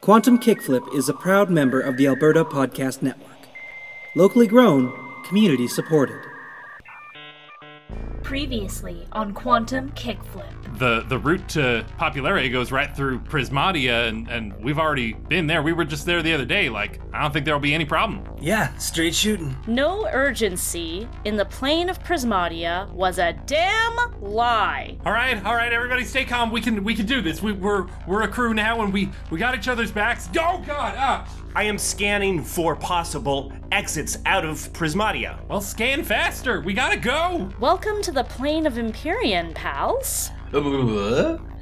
Quantum Kickflip is a proud member of the Alberta Podcast Network. Locally grown, community supported. Previously on Quantum Kickflip. The the route to popularity goes right through Prismatia, and, and we've already been there. We were just there the other day. Like, I don't think there'll be any problem. Yeah, straight shooting. No urgency in the plane of Prismatia was a damn lie. All right, all right, everybody, stay calm. We can we can do this. We, we're we're a crew now, and we we got each other's backs. Oh God! Ah. I am scanning for possible exits out of Prismatia. Well, scan faster. We gotta go. Welcome to the plane of Empyrean, pals.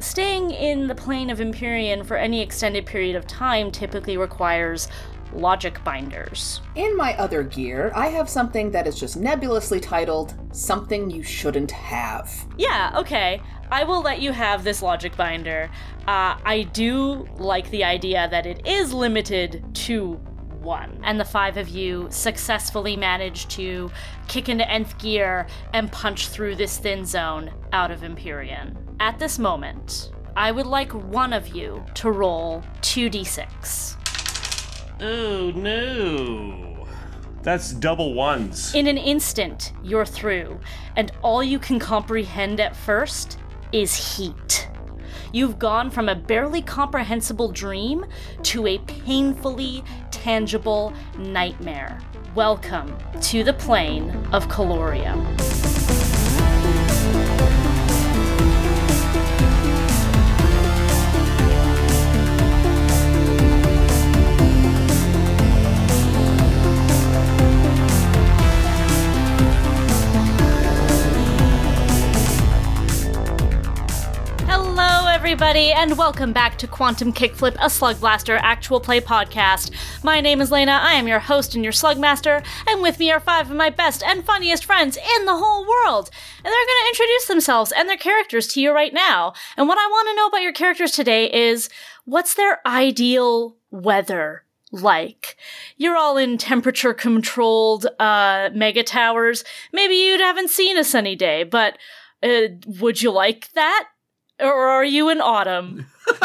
Staying in the plane of Empyrean for any extended period of time typically requires logic binders. In my other gear, I have something that is just nebulously titled Something You Shouldn't Have. Yeah, okay. I will let you have this logic binder. Uh, I do like the idea that it is limited to one. And the five of you successfully managed to kick into nth gear and punch through this thin zone out of Empyrean. At this moment, I would like one of you to roll 2d6. Oh no. That's double ones. In an instant, you're through, and all you can comprehend at first is heat. You've gone from a barely comprehensible dream to a painfully tangible nightmare. Welcome to the plane of Calorium. Everybody, and welcome back to Quantum Kickflip, a Slug Blaster actual play podcast. My name is Lena. I am your host and your Slugmaster, and with me are five of my best and funniest friends in the whole world. And they're going to introduce themselves and their characters to you right now. And what I want to know about your characters today is what's their ideal weather like. You're all in temperature controlled uh, mega towers. Maybe you haven't seen a sunny day, but uh, would you like that? Or are you in autumn?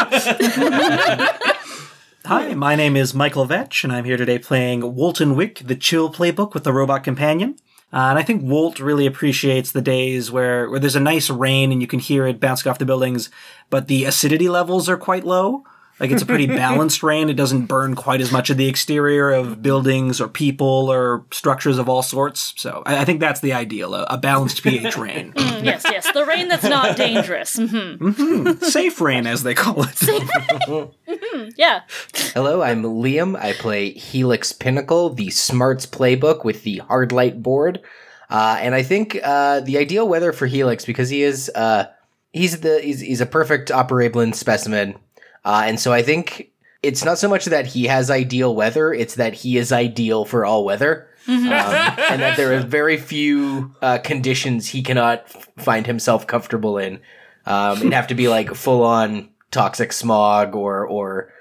Hi, my name is Michael Vetch, and I'm here today playing Wolton Wick, the chill playbook with the robot companion. Uh, and I think Wolt really appreciates the days where, where there's a nice rain and you can hear it bouncing off the buildings, but the acidity levels are quite low. Like it's a pretty balanced rain. It doesn't burn quite as much of the exterior of buildings or people or structures of all sorts. So I, I think that's the ideal, a, a balanced pH rain. Mm, yes, yes, the rain that's not dangerous. hmm Safe rain, as they call it. Yeah. Hello, I'm Liam. I play Helix Pinnacle, the Smarts playbook with the hard light board. Uh, and I think uh, the ideal weather for Helix because he is uh, he's the he's, he's a perfect operablin specimen. Uh, and so I think it's not so much that he has ideal weather; it's that he is ideal for all weather. Um, and that there are very few uh, conditions he cannot find himself comfortable in. Um, it'd have to be like full on toxic smog or or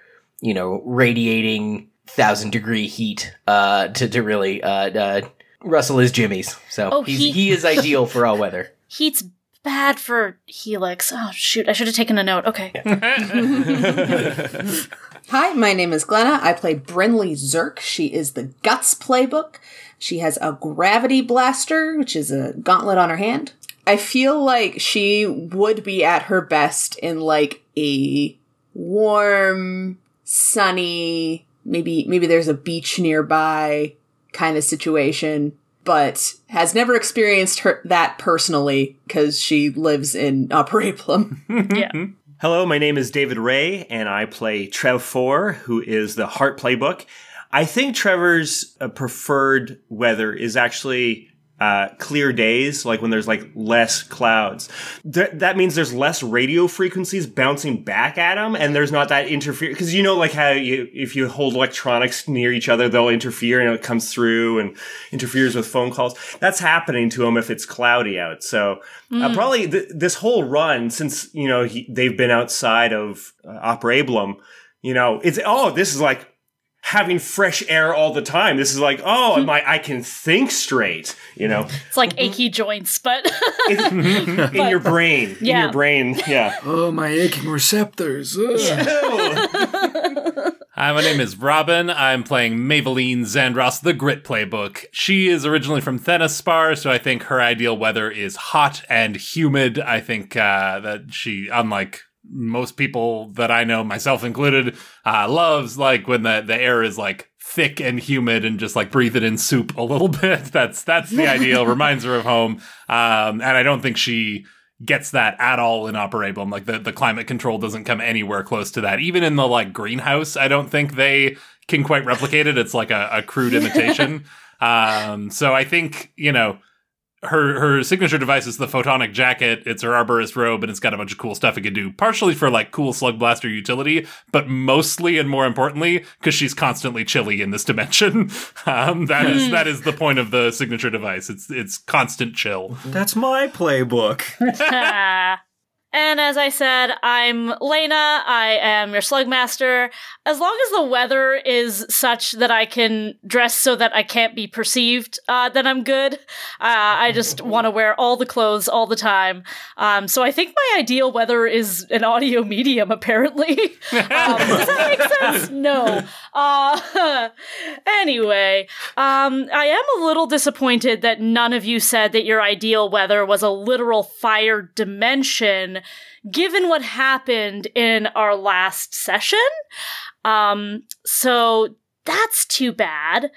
you know radiating thousand degree heat uh, to to really uh, uh, rustle his Jimmy's. So Oh, he- he is ideal for all weather. Heat's bad for Helix. Oh, shoot, I should have taken a note. Okay. Hi, my name is Glenna. I play Brinley Zerk. She is the Guts playbook. She has a Gravity Blaster, which is a gauntlet on her hand. I feel like she would be at her best in like a warm, sunny, maybe maybe there's a beach nearby kind of situation, but has never experienced her that personally because she lives in Operablum. Yeah. Hello, my name is David Ray, and I play Trev Four, who is the Heart Playbook. I think Trev Four's uh, preferred weather is actually uh, clear days, like when there's like less clouds. Th- that means there's less radio frequencies bouncing back at them, and there's not that interfere. Because you know, like how you if you hold electronics near each other, they'll interfere, and it comes through and interferes with phone calls. That's happening to them if it's cloudy out. So uh, probably th- this whole run, since you know he, they've been outside of uh, Operablum, you know, it's oh, this is like having fresh air all the time. This is like, oh, my, I can think straight, you know, It's like achy joints, but in your brain, in your brain. Yeah. Oh, my aching receptors. Ugh. Hi, my name is Robin. I'm playing Maveline Zandros, the Grit Playbook. She is originally from Thenaspar, so I think her ideal weather is hot and humid. I think uh, that she, unlike most people that I know, myself included, uh, loves like when the, the air is like thick and humid and just like breathe it in soup a little bit. That's that's the ideal. Reminds her of home. Um, and I don't think she gets that at all in Operablum. Like the, the climate control doesn't come anywhere close to that. Even in the like greenhouse, I don't think they can quite replicate it. It's like a, a crude imitation. um, so I think, you know, her her signature device is the photonic jacket. It's her arborist robe, and it's got a bunch of cool stuff it can do. Partially for like cool slug blaster utility, but mostly and more importantly because she's constantly chilly in this dimension. Um, that is that is the point of the signature device. It's it's constant chill. That's my playbook. And as I said, I'm Lena. I am your slugmaster. As long as the weather is such that I can dress so that I can't be perceived, uh, then I'm good. Uh, I just want to wear all the clothes all the time. Um, so I think my ideal weather is an audio medium, apparently. um, does that make sense? No. Uh, anyway, um, I am a little disappointed that none of you said that your ideal weather was a literal fire dimension given what happened in our last session. Um, so that's too bad.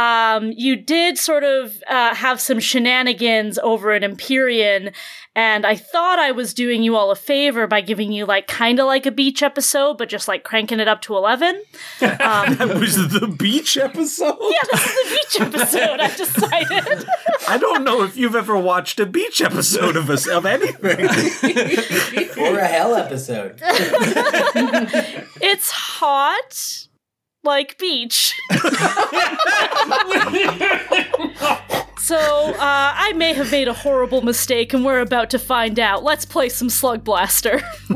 Um, you did sort of uh, have some shenanigans over an Empyrean, and I thought I was doing you all a favor by giving you like kind of like a beach episode, but just like cranking it up to eleven. Um, that was the beach episode. yeah, this is the beach episode. I decided. I don't know if you've ever watched a beach episode of us of anything. or a hell episode. it's hot like beach. so, uh, I may have made a horrible mistake, and we're about to find out. Let's play some Slug Blaster.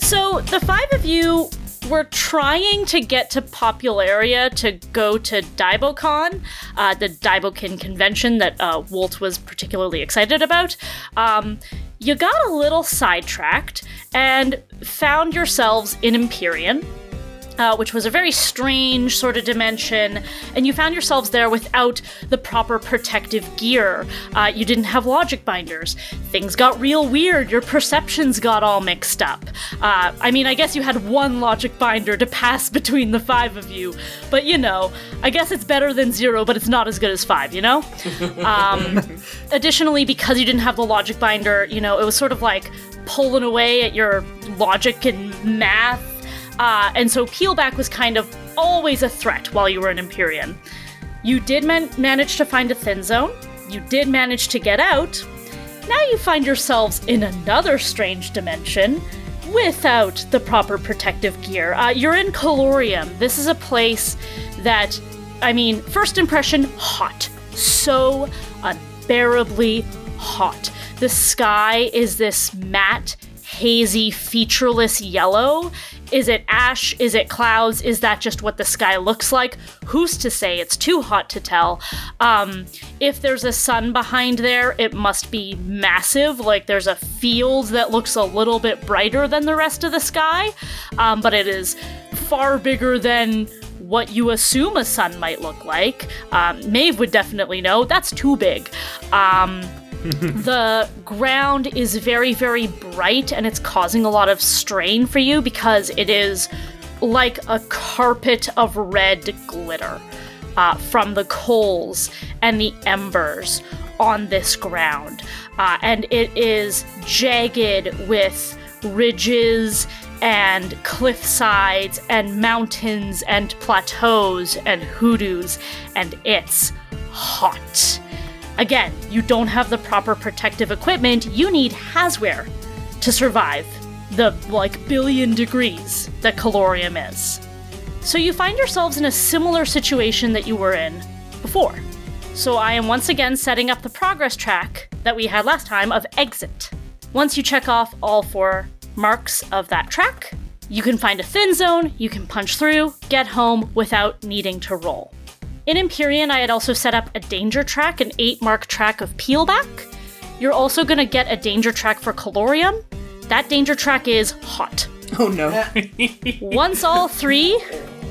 so, the five of you were trying to get to Popularia to go to Daibocon, uh, the Daibokin convention that uh, Wolt was particularly excited about. Um, you got a little sidetracked and found yourselves in Empyrean. Uh, which was a very strange sort of dimension, and you found yourselves there without the proper protective gear. Uh, you didn't have logic binders. Things got real weird. Your perceptions got all mixed up. Uh, I mean, I guess you had one logic binder to pass between the five of you, but you know, I guess it's better than zero, but it's not as good as five, you know? Um, additionally, because you didn't have the logic binder, you know, it was sort of like pulling away at your logic and math uh, and so Peelback was kind of always a threat while you were an Empyrean. You did man- manage to find a thin zone, you did manage to get out. Now you find yourselves in another strange dimension without the proper protective gear. Uh, you're in Calorium. This is a place that, I mean, first impression, hot. So unbearably hot. The sky is this matte, hazy, featureless yellow. Is it ash? Is it clouds? Is that just what the sky looks like? Who's to say? It's too hot to tell. Um, if there's a sun behind there, it must be massive. Like there's a field that looks a little bit brighter than the rest of the sky, um, but it is far bigger than what you assume a sun might look like. Um, Maeve would definitely know. That's too big. Um, the ground is very, very bright and it's causing a lot of strain for you because it is like a carpet of red glitter uh, from the coals and the embers on this ground. Uh, and it is jagged with ridges and cliff sides and mountains and plateaus and hoodoos, and it's hot. Again, you don't have the proper protective equipment, you need Haswear to survive the like billion degrees that Calorium is. So you find yourselves in a similar situation that you were in before. So I am once again setting up the progress track that we had last time of exit. Once you check off all four marks of that track, you can find a thin zone, you can punch through, get home without needing to roll. In Empyrean, I had also set up a danger track, an 8 mark track of peelback. You're also going to get a danger track for Calorium. That danger track is hot. Oh no. Once all three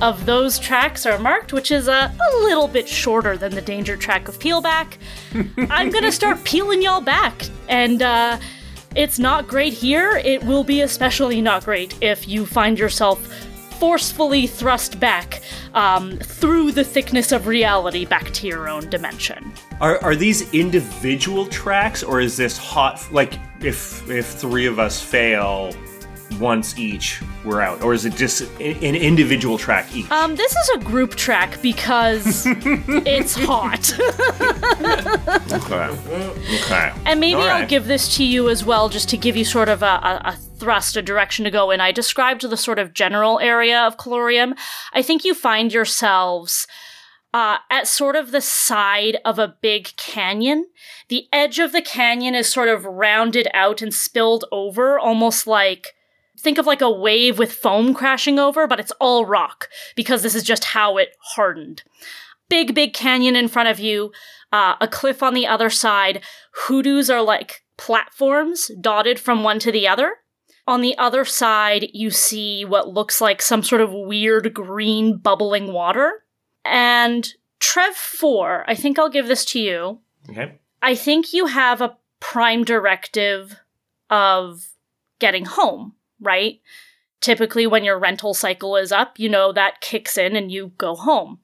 of those tracks are marked, which is a, a little bit shorter than the danger track of peelback, I'm gonna start peeling y'all back. And uh, it's not great here. It will be especially not great if you find yourself forcefully thrust back um, through the thickness of reality back to your own dimension. Are, are these individual tracks, or is this hot? Like, if if three of us fail once each, we're out, or is it just an individual track each? Um, this is a group track because it's hot. okay. Okay. And maybe All I'll give this to you as well, just to give you sort of a, a, a thrust, a direction to go in. I described the sort of general area of Calorium. I think you find yourselves uh, at sort of the side of a big canyon. The edge of the canyon is sort of rounded out and spilled over, almost like think of like a wave with foam crashing over, but it's all rock because this is just how it hardened. Big, big canyon in front of you, uh, a cliff on the other side. Hoodoos are like platforms dotted from one to the other. On the other side, you see what looks like some sort of weird green bubbling water. And Trev 4, I think I'll give this to you. Okay. I think you have a prime directive of getting home, right? Typically, when your rental cycle is up, you know that kicks in and you go home.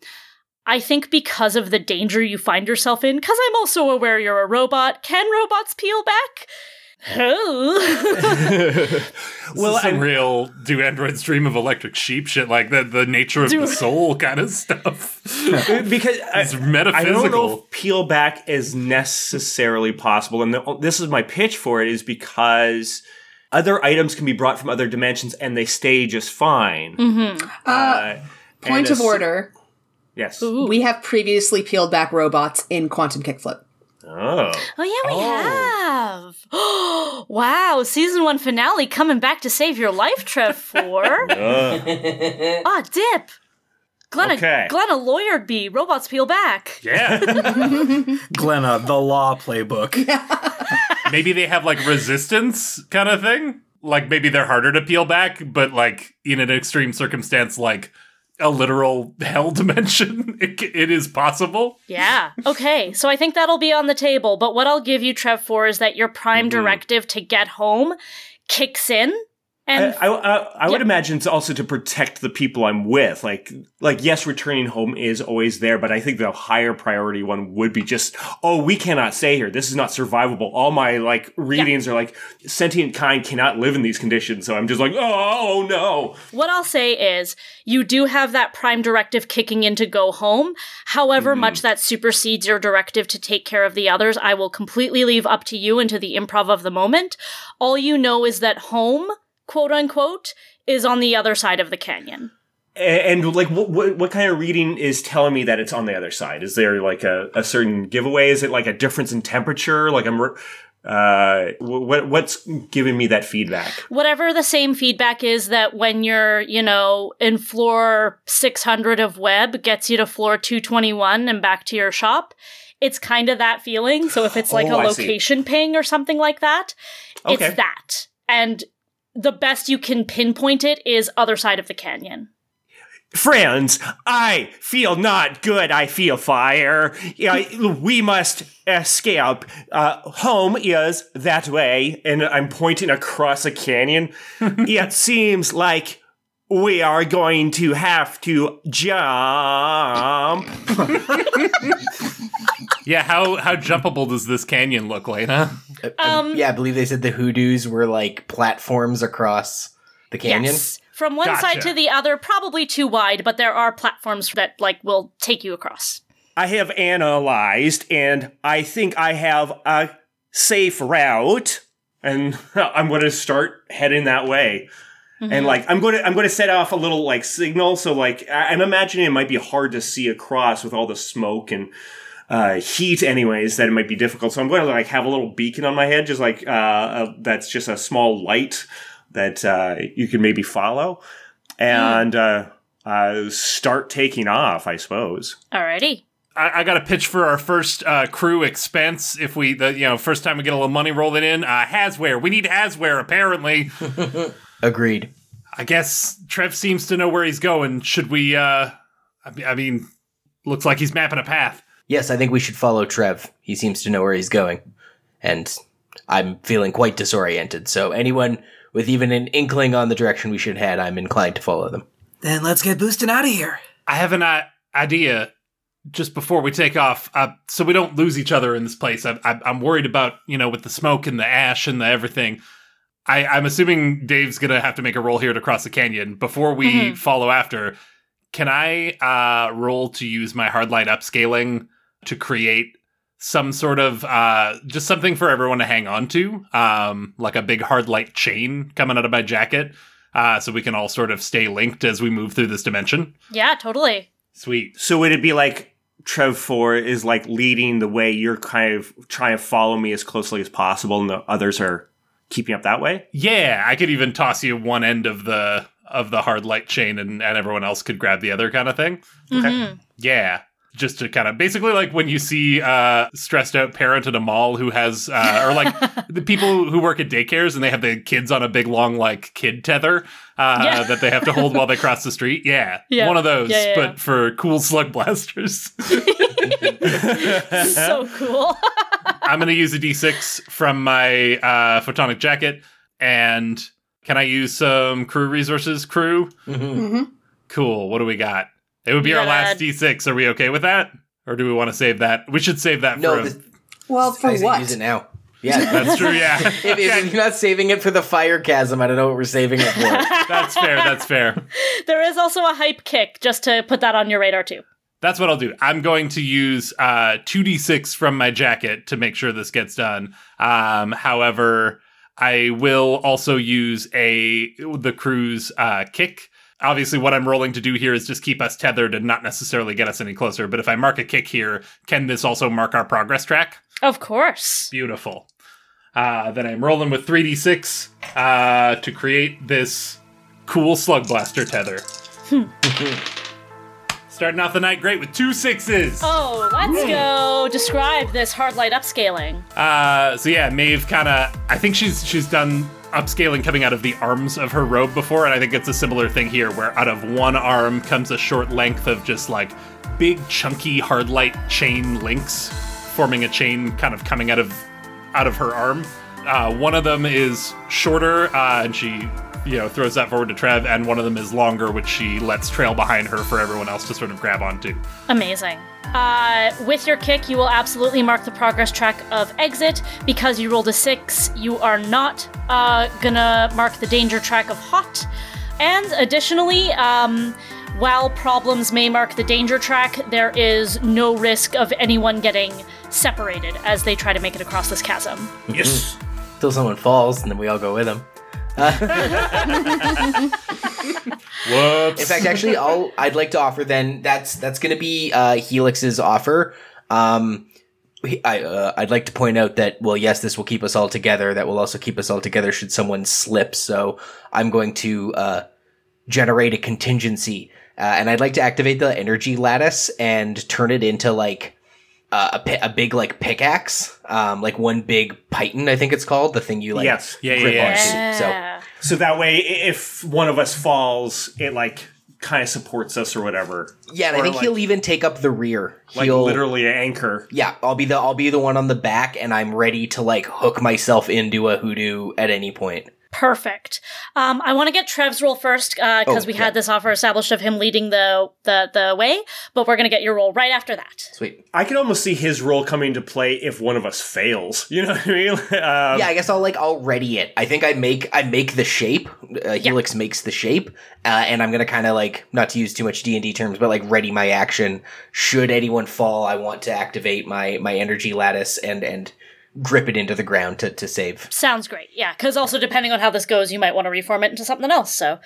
I think because of the danger you find yourself in, because I'm also aware you're a robot, can robots peel back? Oh. Well, some I'm- real do androids dream of electric sheep shit like that, the nature of Do- the soul kind of stuff. because I, It's I don't know if peel back is necessarily possible, and the, this is my pitch for it is because other items can be brought from other dimensions and they stay just fine. Mm-hmm. Uh, Point and of as- order. Yes. We have previously peeled back robots in Quantum Kickflip. Oh. Oh yeah, we have. wow, season one finale coming back to save your life, Trev Four. Ugh. Ah, dip. Glenna, Okay. Glenna lawyered be Robots peel back. yeah. Glenna, the law playbook. maybe they have like resistance kind of thing. Like maybe they're harder to peel back, but like in an extreme circumstance, like a literal hell dimension, it, it is possible. Yeah. Okay. So I think that'll be on the table. But what I'll give you, Trev, for is that your prime mm-hmm. directive to get home kicks in. I, And I, I, I would Yeah. imagine it's also to protect the people I'm with. Like, like yes, returning home is always there, but I think the higher priority one would be just, oh, we cannot stay here. This is not survivable. All my like readings are like sentient kind cannot live in these conditions. So I'm just like, oh no. what I'll say is you do have that prime directive kicking in to go home. However mm-hmm. much that supersedes your directive to take care of the others, I will completely leave up to you and to the improv of the moment. All you know is that home, quote unquote, is on the other side of the canyon. A- And, like, what, what what kind of reading is telling me that it's on the other side? Is there like a, a certain giveaway? Is it like a difference in temperature? Like I'm, re- uh, what what's giving me that feedback? whatever the same feedback is that when you're, you know, in floor 600 of web gets you to floor 221 and back to your shop, it's kind of that feeling. So if it's like Oh, a location ping or something like that, Okay. it's that. And the best you can pinpoint it is other side of the canyon. Friends, I feel not good. I feel fire. Yeah, we must escape. Uh, home is that way, and I'm pointing across a canyon. it seems like we are going to have to jump. Yeah, how how jumpable does this canyon look, Lena? Um, yeah, I believe they said the hoodoos were like platforms across the canyon. Yes. From one side to the other, probably too wide, but there are platforms that like will take you across. I have analyzed, and I think I have a safe route, and I'm going to start heading that way. And like I'm going to I'm going to set off a little like signal, so like I- I'm imagining it might be hard to see across with all the smoke and uh, heat, anyways. That it might be difficult. So I'm going to like have a little beacon on my head, just like uh, uh, that's just a small light that uh, you can maybe follow. And uh, uh, start taking off, I suppose. Alrighty. I, I got a pitch for our first uh, crew expense. If we, the you know, first time we get a little money rolling in, uh, Hasware. We need Hasware. Apparently, Agreed. I guess Trev seems to know where he's going. Should we? uh I mean- looks like he's mapping a path. Yes, I think we should follow Trev. He seems to know where he's going. And I'm feeling quite disoriented, so anyone with even an inkling on the direction we should head, I'm inclined to follow them. Then let's get boosting out of here. I have an uh, idea just before we take off, uh, so we don't lose each other in this place. I, I, I'm worried about you know with the smoke and the ash and the everything. I, I'm assuming Dave's gonna have to make a roll here to cross the canyon before we Mhm. follow after. Can I uh, roll to use my hard light upscaling to create some sort of uh, just something for everyone to hang on to, um, like a big hard light chain coming out of my jacket, uh, so we can all sort of stay linked as we move through this dimension? Yeah, totally. Sweet. So would it be like Trev Four is like leading the way? You're kind of trying to follow me as closely as possible, and the others are keeping up that way. Yeah, I could even toss you one end of the of the hard light chain and, and everyone else could grab the other kind of thing. Mhm. Yeah. Just to kind of basically like when you see uh stressed out parent at a mall who has uh or like the people who work at daycares and they have the kids on a big long like kid tether uh Yeah. that they have to hold while they cross the street. Yeah. Yeah. One of those, Yeah, yeah, but yeah. for cool slug blasters. so cool. I'm going to use a d6 from my uh, photonic jacket. And can I use some crew resources? Crew? hmm Cool. What do we got? It would be You our last D6. Are we okay with that? Or do we want to save that? We should save that No, for. this, Well, for I what? use it now. Yeah. That's true, yeah. if, if you're not saving it for the fire chasm, I don't know what we're saving it for. That's fair. That's fair. there is also a hype kick, just to put that on your radar too. That's what I'll do. I'm going to use uh, 2d6 from my jacket to make sure this gets done. Um, however, I will also use a the crew's uh, kick. Obviously, what I'm rolling to do here is just keep us tethered and not necessarily get us any closer. But if I mark a kick here, can this also mark our progress track? Of course. Beautiful. Uh, then I'm rolling with 3d6 uh, to create this cool slug blaster tether. Starting off the night great with two sixes. Oh, let's go. Describe this hard light upscaling. Uh, so yeah, Maeve kind of. I think she's she's done upscaling coming out of the arms of her robe before, and I think it's a similar thing here, where out of one arm comes a short length of just like big chunky hard light chain links, forming a chain kind of coming out of out of her arm. Uh, one of them is shorter, uh, and she you know throws that forward to Trev, and one of them is longer, which she lets trail behind her for everyone else to sort of grab onto. Amazing. Uh, with your kick, you will absolutely mark the progress track of exit. Because you rolled a six, you are not uh, gonna mark the danger track of hot. And additionally, um, while problems may mark the danger track, there is no risk of anyone getting separated as they try to make it across this chasm. Yes. Till someone falls, and then we all go with them. Whoops. In fact, actually, I'll I'd like to offer then that's that's going to be uh, Helix's offer. Um, I uh, I'd like to point out that well, yes, this will keep us all together. That will also keep us all together should someone slip. So I'm going to uh, generate a contingency, uh, and I'd like to activate the energy lattice and turn it into like. Uh, a, pi- a big like pickaxe, um, like one big piton, I think it's called. The thing you like Yes. Yeah, yeah, grip yeah. onto. So Yeah. So that way, if one of us falls, it like kind of supports us or whatever. yeah, and I think like- he'll even take up the rear. Like he'll literally an anchor. Yeah, I'll be the I'll be the one on the back, and I'm ready to like hook myself into a hoodoo at any point. Perfect. Um, I want to get Trev's role first because Oh, we yeah. had this offer established of him leading the the the way, but we're gonna get your role right after that. Sweet. I can almost see his role coming into play if one of us fails. You know what I mean? Um, yeah, I guess I'll like I'll ready it. I think I make I make the shape. Uh, Helix makes the shape, uh, and I'm gonna kind of like not to use too much D and D terms, but like ready my action. Should anyone fall, I want to activate my my energy lattice and and grip it into the ground to to save. Sounds great. Yeah, because also depending on how this goes, you might want to reform it into something else. So,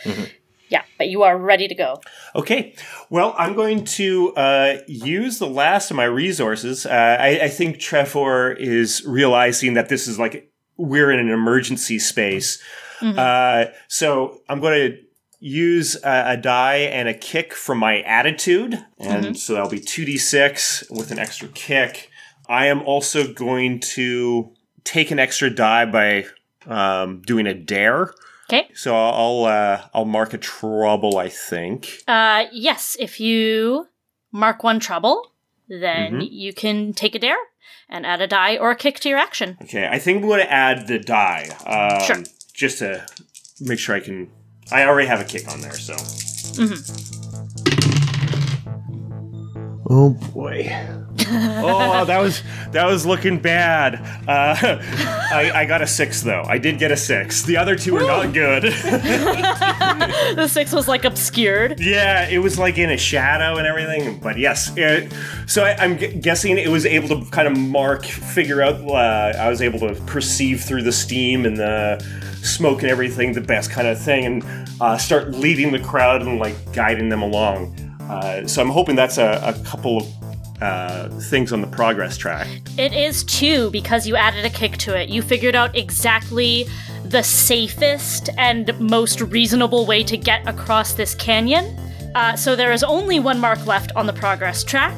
yeah, but you are ready to go. Okay. Well, I'm going to uh, use the last of my resources. Uh, I, I think Trevor is realizing that this is like we're in an emergency space. Uh, so I'm going to use a, a die and a kick from my attitude, and so that'll be two d six with an extra kick. I am also going to take an extra die by um, doing a dare. Okay. So I'll uh, I'll mark a trouble. I think. Uh, yes, if you mark one trouble, then you can take a dare and add a die or a kick to your action. Okay, I think I'm going to add the die. Um, Sure. Just to make sure I can. I already have a kick on there, so. Oh boy. oh, that was that was looking bad. Uh, I, I got a six though. I did get a six. The other two are not good. The six was like obscured. yeah, it was like in a shadow and everything. But yes, uh, so I, I'm gu- guessing it was able to kind of mark, figure out. Uh, I was able to perceive through the steam and the smoke and everything the best kind of thing, and uh, start leading the crowd and like guiding them along. Uh, so I'm hoping that's a, a couple of uh, things on the progress track. It is two because you added a kick to it. You figured out exactly the safest and most reasonable way to get across this canyon. Uh, so there is only one mark left on the progress track,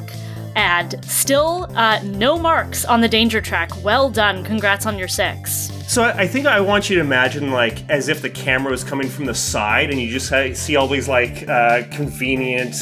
and still uh, no marks on the danger track. Well done. Congrats on your six. So I think I want you to imagine like as if the camera was coming from the side, and you just see all these like uh, convenient.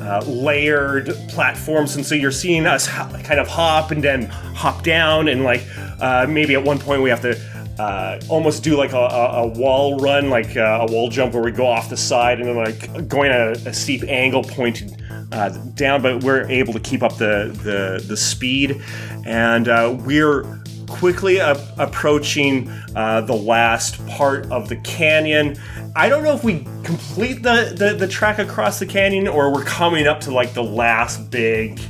Uh, layered platforms, and so you're seeing us kind of hop and then hop down, and like uh, maybe at one point we have to uh, almost do like a, a, a wall run, like uh, a wall jump where we go off the side and then like going at a, a steep angle pointed uh, down, but we're able to keep up the the, the speed, and uh, we're quickly approaching uh, the last part of the canyon. I don't know if we complete the, the, the track across the canyon or we're coming up to like the last big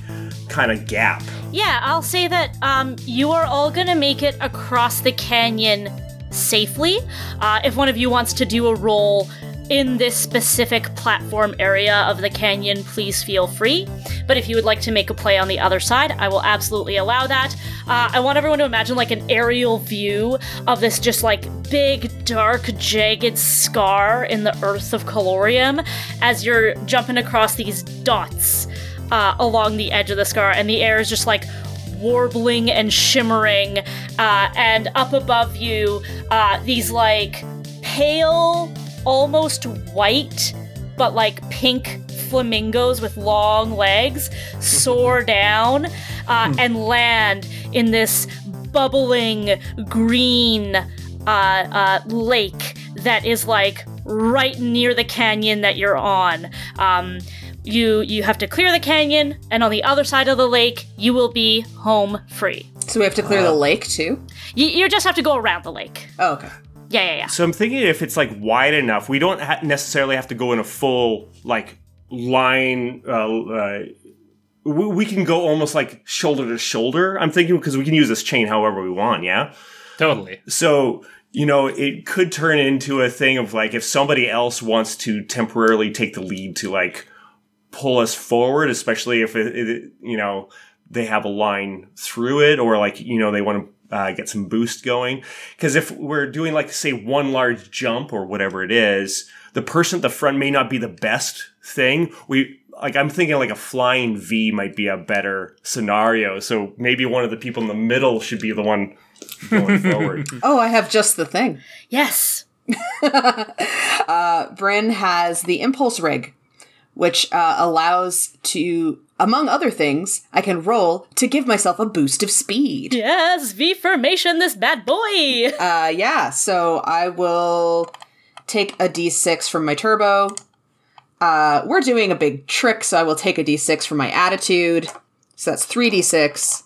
kind of gap. Yeah, I'll say that um, you are all gonna make it across the canyon safely. Uh, if one of you wants to do a roll in this specific platform area of the canyon, please feel free. But if you would like to make a play on the other side, I will absolutely allow that. Uh, I want everyone to imagine like an aerial view of this just like big, dark, jagged scar in the earth of Calorium as you're jumping across these dots uh, along the edge of the scar, and the air is just like warbling and shimmering. Uh, and up above you, uh, these like pale, almost white, but like pink flamingos with long legs soar down uh, and land in this bubbling green uh, uh, lake that is like right near the canyon that you're on. Um, you you have to clear the canyon, and on the other side of the lake, you will be home free. So we have to clear the lake too. You, you just have to go around the lake. Oh, okay. Yeah, yeah, yeah. So I'm thinking if it's like wide enough, we don't ha- necessarily have to go in a full like line. Uh, uh, we, we can go almost like shoulder to shoulder. I'm thinking because we can use this chain however we want. Yeah. Totally. So, you know, it could turn into a thing of like if somebody else wants to temporarily take the lead to like pull us forward, especially if it, it you know, they have a line through it or like, you know, they want to uh, get some boost going. Because if we're doing like, say, one large jump or whatever it is, the person at the front may not be the best thing. We, like, I'm thinking like a flying V might be a better scenario. So maybe one of the people in the middle should be the one going forward. Oh, I have just the thing. Yes. Bryn has the impulse rig, which uh, allows to, among other things, I can roll to give myself a boost of speed. Yes, V formation, this bad boy. Uh, yeah, so I will take a d6 from my turbo. Uh, we're doing a big trick, so I will take a d6 from my attitude. So that's 3d6.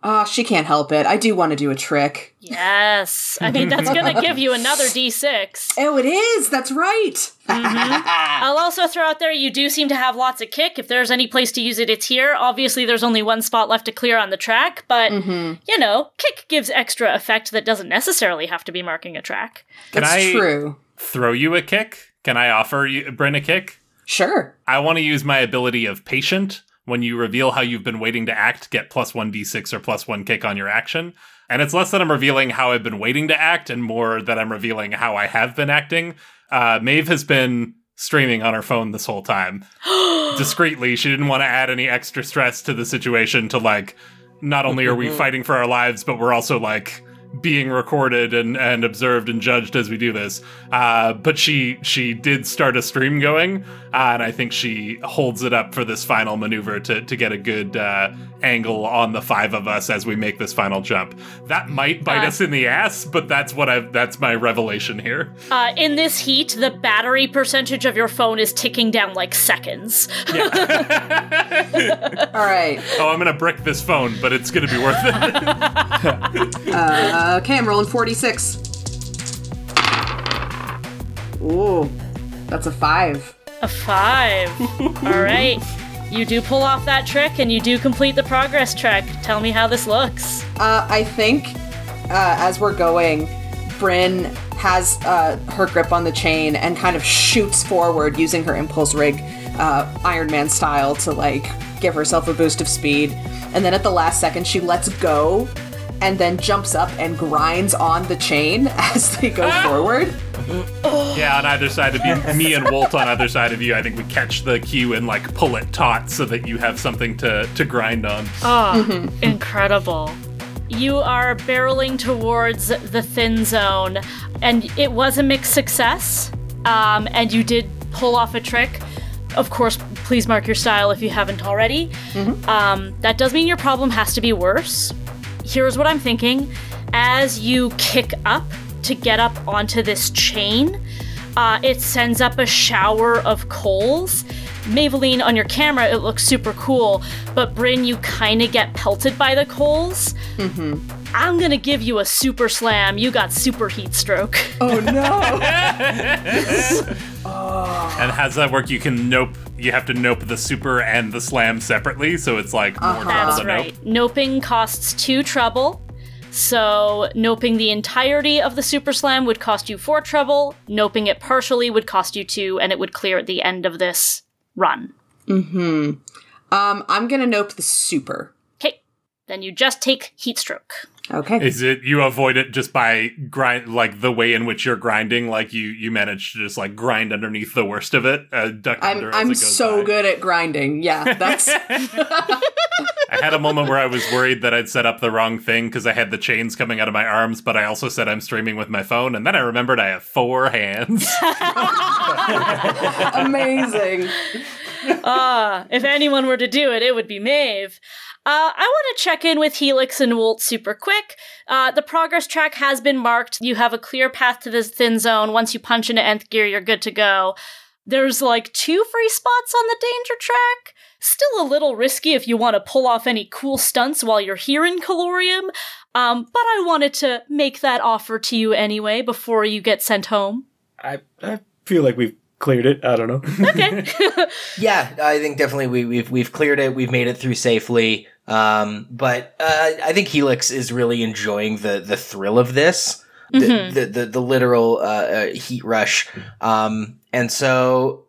Ah, she can't help it. I do want to do a trick. Yes. I mean, that's going to give you another D6. Oh, it is! That's right! I'll also throw out there you do seem to have lots of kick. If there's any place to use it, it's here. Obviously, there's only one spot left to clear on the track, but, you know, kick gives extra effect that doesn't necessarily have to be marking a track. Can That's I true. throw you a kick? Can I offer you Bryn a kick? Sure. I want to use my ability of patient. When you reveal how you've been waiting to act, get plus one d6 or plus one kick on your action. And it's less that I'm revealing how I've been waiting to act and more that I'm revealing how I have been acting. Uh, Maeve has been streaming on her phone this whole time. Discreetly, she didn't want to add any extra stress to the situation to like not only are we fighting for our lives, but we're also like being recorded and, and observed and judged as we do this. Uh, but she she did start a stream going, uh, and I think she holds it up for this final maneuver to, to get a good uh, angle on the five of us as we make this final jump. That might bite Uh. us in the ass, but that's what I that's my revelation here. Uh, in this heat, the battery percentage of your phone is ticking down like seconds. All right. Oh, I'm gonna brick this phone, but it's gonna be worth it. Uh, okay, I'm rolling 4d6. Ooh, that's a five. A five. All right. You do pull off that trick and you do complete the progress track. Tell me how this looks. Uh, I think uh, as we're going, Bryn has uh, her grip on the chain and kind of shoots forward using her impulse rig, uh, Iron Man style, to like give herself a boost of speed. And then at the last second, she lets go and then jumps up and grinds on the chain as they go forward. Yeah, on either side of you, me and Wolt on either side of you. I think we catch the cue and like pull it taut so that you have something to to grind on. Oh, incredible. You are barreling towards the thin zone, and it was a mixed success. Um, and you did pull off a trick. Of course, please mark your style if you haven't already. Um, that does mean your problem has to be worse. Here's what I'm thinking. As you kick up to get up onto this chain, uh, it sends up a shower of coals. Maybelline, on your camera, it looks super cool, but Bryn, you kind of get pelted by the coals. Mm-hmm. I'm gonna give you a super slam. You got super heat stroke. Oh no! And how's that work? You can nope. You have to nope the super and the slam separately, so it's like more trouble That's to right. nope. Noping costs two trouble. So, noping the entirety of the super slam would cost you four trouble. Noping it partially would cost you two, and it would clear at the end of this run. Mm hmm. Um, I'm gonna nope the super. Okay, then you just take heat stroke. Okay. Is it you avoid it just by grind like the way in which you're grinding? Like you you manage to just like grind underneath the worst of it, uh, duck I'm under I'm it goes so by. good at grinding. Yeah, that's I had a moment where I was worried that I'd set up the wrong thing because I had the chains coming out of my arms, but I also said I'm streaming with my phone, and then I remembered I have four hands. amazing. Ah, if anyone were to do it, it would be Maeve. Uh, I want to check in with Helix and Wolt super quick. Uh, the progress track has been marked. You have a clear path to this thin zone. Once you punch into nth gear, you're good to go. There's like two free spots on the danger track. Still a little risky if you want to pull off any cool stunts while you're here in Calorium. Um, but I wanted to make that offer to you anyway before you get sent home. I, I feel like we've cleared it. I don't know. Okay. Yeah, I think definitely we, we've we've cleared it. We've made it through safely. Um, but uh, I think Helix is really enjoying the the thrill of this, the the, the, the literal uh, uh, heat rush. Um, and so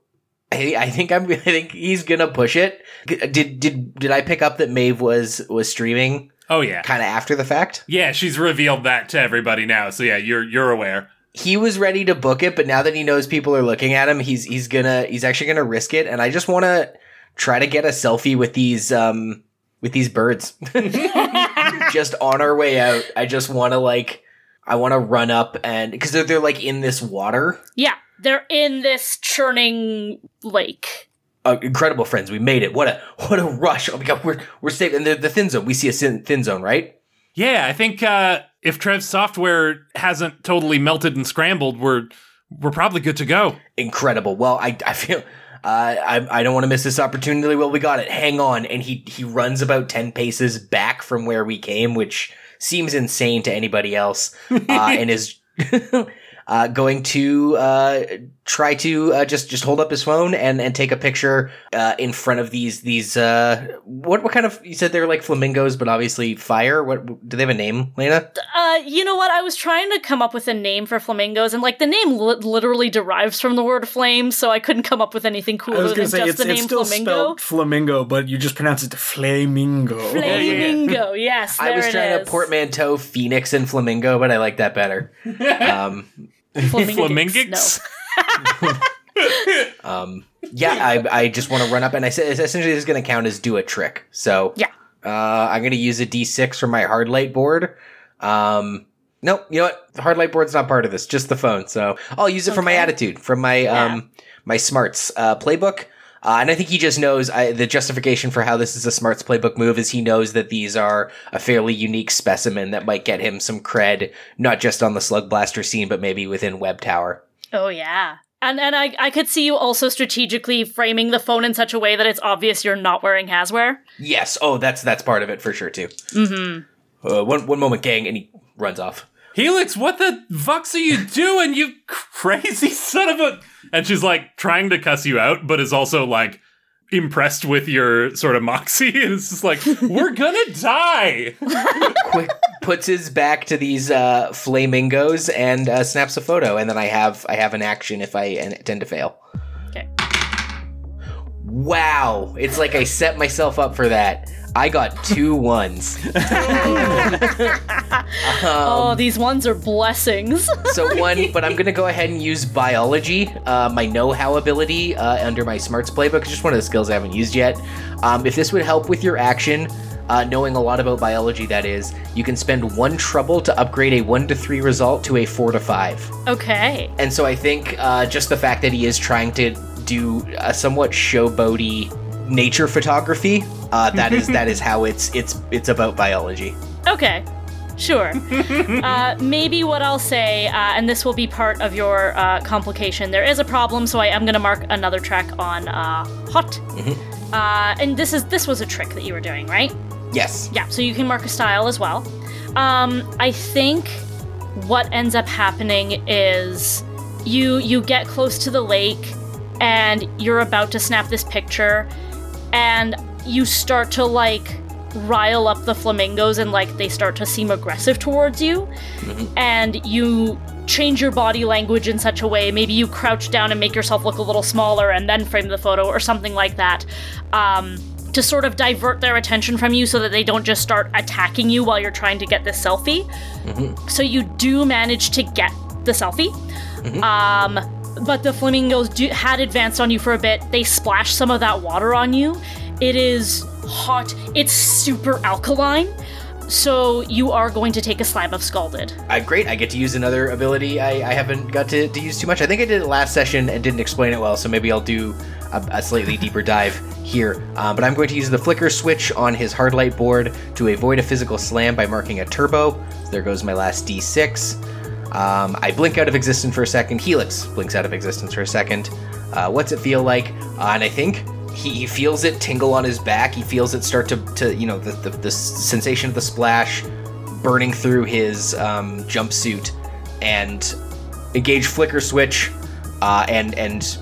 I, I think I'm I think he's gonna push it. Did did did I pick up that Maeve was was streaming oh yeah, kind of after the fact? yeah. She's revealed that to everybody now, so yeah, you're you're aware. he was ready to book it, but now that he knows people are looking at him, he's he's gonna he's actually gonna risk it. And I just want to try to get a selfie with these um with these birds. just on our way out, I just want to like I want to run up and because they're they're like in this water. yeah, they're in this churning lake. Uh, incredible friends, we made it! What a what a rush! Oh my god, we're we're safe. And the the thin zone, we see a thin, thin zone, right? Yeah, I think uh, if Trev's software hasn't totally melted and scrambled, we're we're probably good to go. incredible. Well, I, I feel uh, I I don't want to miss this opportunity. Well, we got it. Hang on, and he he runs about ten paces back from where we came, which seems insane to anybody else, uh, and is. Uh, going to uh, try to uh, just just hold up his phone and, and take a picture uh, in front of these these uh, what what kind of you said they're like flamingos but obviously fire what do they have a name Lena Uh, you know what? I was trying to come up with a name for flamingos, and like the name li- literally derives from the word flame, so I couldn't come up with anything I cooler was than gonna say just it's, the it's name still flamingo. spelled flamingo, but you just pronounce it flamingo. Flamingo, yes. I was it trying is. to portmanteau phoenix and flamingo but I like that better um, Flamingix, Flamingix? no. um, yeah, I, I just want to run up and I said essentially this is going to count as do a trick. So Yeah. uh, I'm going to use a D6 for my hard light board. Um, nope, you know what? The hard light board's not part of this, just the phone. So I'll use it for my attitude, from my Yeah. um my smarts uh, playbook. Uh, and I think he just knows I, the justification for how this is a smarts playbook move is he knows that these are a fairly unique specimen that might get him some cred, not just on the slug blaster scene, but maybe within Web Tower. Oh yeah. And and I, I could see you also strategically framing the phone in such a way that it's obvious you're not wearing Haswear. Yes. Oh, that's that's part of it for sure too. Mm-hmm. Uh, one one moment, gang, and he runs off. Helix, what the fucks are you doing, you crazy son of a. And she's like trying to cuss you out, but is also like impressed with your sort of moxie. It's just like, we're gonna die. Quick puts his back to these uh, flamingos and uh, snaps a photo, and then I have I have an action if I tend to fail. Okay. Wow, it's like I set myself up for that. I got two ones. oh, these ones are blessings. So one, but I'm gonna go ahead and use biology, uh, my know-how ability uh, under my smarts playbook. It's just one of the skills I haven't used yet. Um, if this would help with your action, uh, knowing a lot about biology, that is, you can spend one trouble to upgrade a one to three result to a four to five. okay. And so I think uh, just the fact that he is trying to do a somewhat showboaty nature photography, uh, that is that is how it's it's it's about biology. Okay. Sure. uh, maybe what I'll say, uh, and this will be part of your uh, complication. There is a problem, so I am going to mark another track on uh, hot. Uh, and this is this was a trick that you were doing, right? Yes. Yeah. So you can mark a style as well. Um, I think what ends up happening is you you get close to the lake, and you're about to snap this picture, and you start to like rile up the flamingos and like they start to seem aggressive towards you. And you change your body language in such a way maybe you crouch down and make yourself look a little smaller and then frame the photo or something like that um, to sort of divert their attention from you so that they don't just start attacking you while you're trying to get this selfie. So you do manage to get the selfie. Um, but the flamingos do, had advanced on you for a bit. They splashed some of that water on you. It is hot. It's super alkaline. So you are going to take a slab of scalded. Uh, great, I get to use another ability I, I haven't got to, to use too much. I think I did it last session and didn't explain it well, so maybe I'll do a, a slightly deeper dive here. Um, but I'm going to use the flicker switch on his hard light board to avoid a physical slam by marking a turbo. There goes my last d6. Um, I blink out of existence for a second. Helix blinks out of existence for a second. Uh, what's it feel like? Uh, and I think he, he feels it tingle on his back. He feels it start to, to you know, the, the, the sensation of the splash burning through his um, jumpsuit and engage flicker switch uh, and and